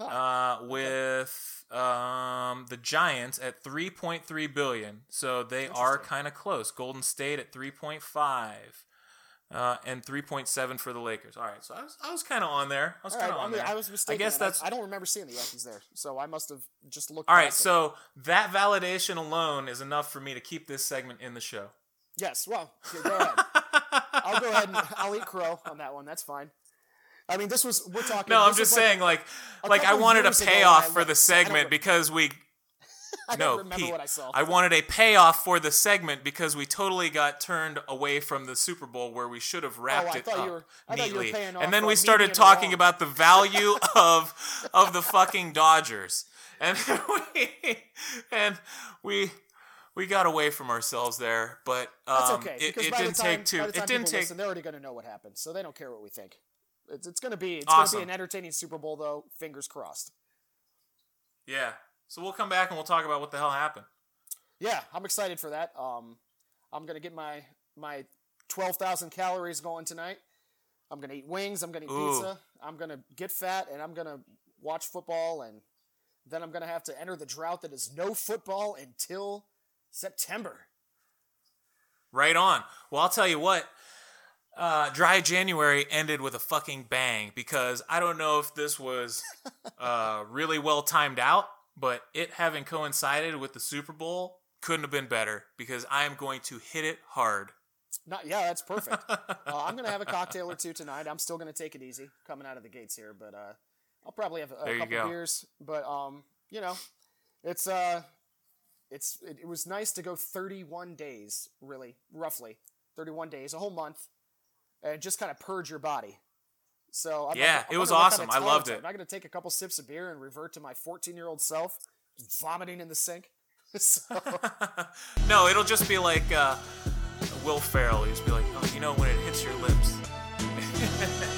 Huh. uh, with um, the Giants at 3.3 billion. So they are kind of close. Golden State at 3.5 uh, and 3.7 for the Lakers. All right, so I was I was kind of on there. I was kind right, of I, mean, there. I was mistaken. guess that's I, don't remember seeing the Yankees there, so I must have just looked. all right. past it. So that validation alone is enough for me to keep this segment in the show. yes, well, okay, go ahead. *laughs* I'll go ahead and I'll eat crow on that one. That's fine. I mean, this was we're talking. No, I'm just like- saying, like, like I wanted a payoff for the. I segment because we *laughs* I no, don't remember Pete. what I saw. I wanted a payoff for the segment because we totally got turned away from the Super Bowl where we should have wrapped Oh, it up were- I thought you were neatly. and then we started talking about the value *laughs* of of the fucking Dodgers, and *laughs* we and we we got away from ourselves there. But um, That's okay it, it didn't time, take two. by the time It didn't take. listen, they're already going to know what happened, so they don't care what we think. It's, it's going to be it's Awesome. going to be an entertaining Super Bowl, though. Fingers crossed. Yeah. So we'll come back and we'll talk about what the hell happened. Yeah, I'm excited for that. Um, I'm going to get my my 12,000 calories going tonight. I'm going to eat wings. I'm going to eat Ooh. pizza. I'm going to get fat, and I'm going to watch football, and then I'm going to have to enter the drought that is no football until September. Right on. Well, I'll tell you what. Uh, dry January ended with a fucking bang because I don't know if this was *laughs* uh, really well timed out, but it having coincided with the Super Bowl couldn't have been better because I am going to hit it hard. Not yeah, that's perfect. *laughs* uh, I'm gonna have a cocktail or two tonight. I'm still gonna take it easy coming out of the gates here, but uh, I'll probably have a, There couple beers. But um, you know, it's uh, it's it, it was nice to go 31 days, really roughly 31 days, a whole month, and just kind of purge your body. So I'm, Yeah, I'm it was awesome. I loved it. Am I gonna take a couple sips of beer and revert to my 14 year old self, vomiting in the sink? *laughs* so, *laughs* no, it'll just be like uh, Will Ferrell. He'll just be like, oh, you know, when it hits your lips. *laughs*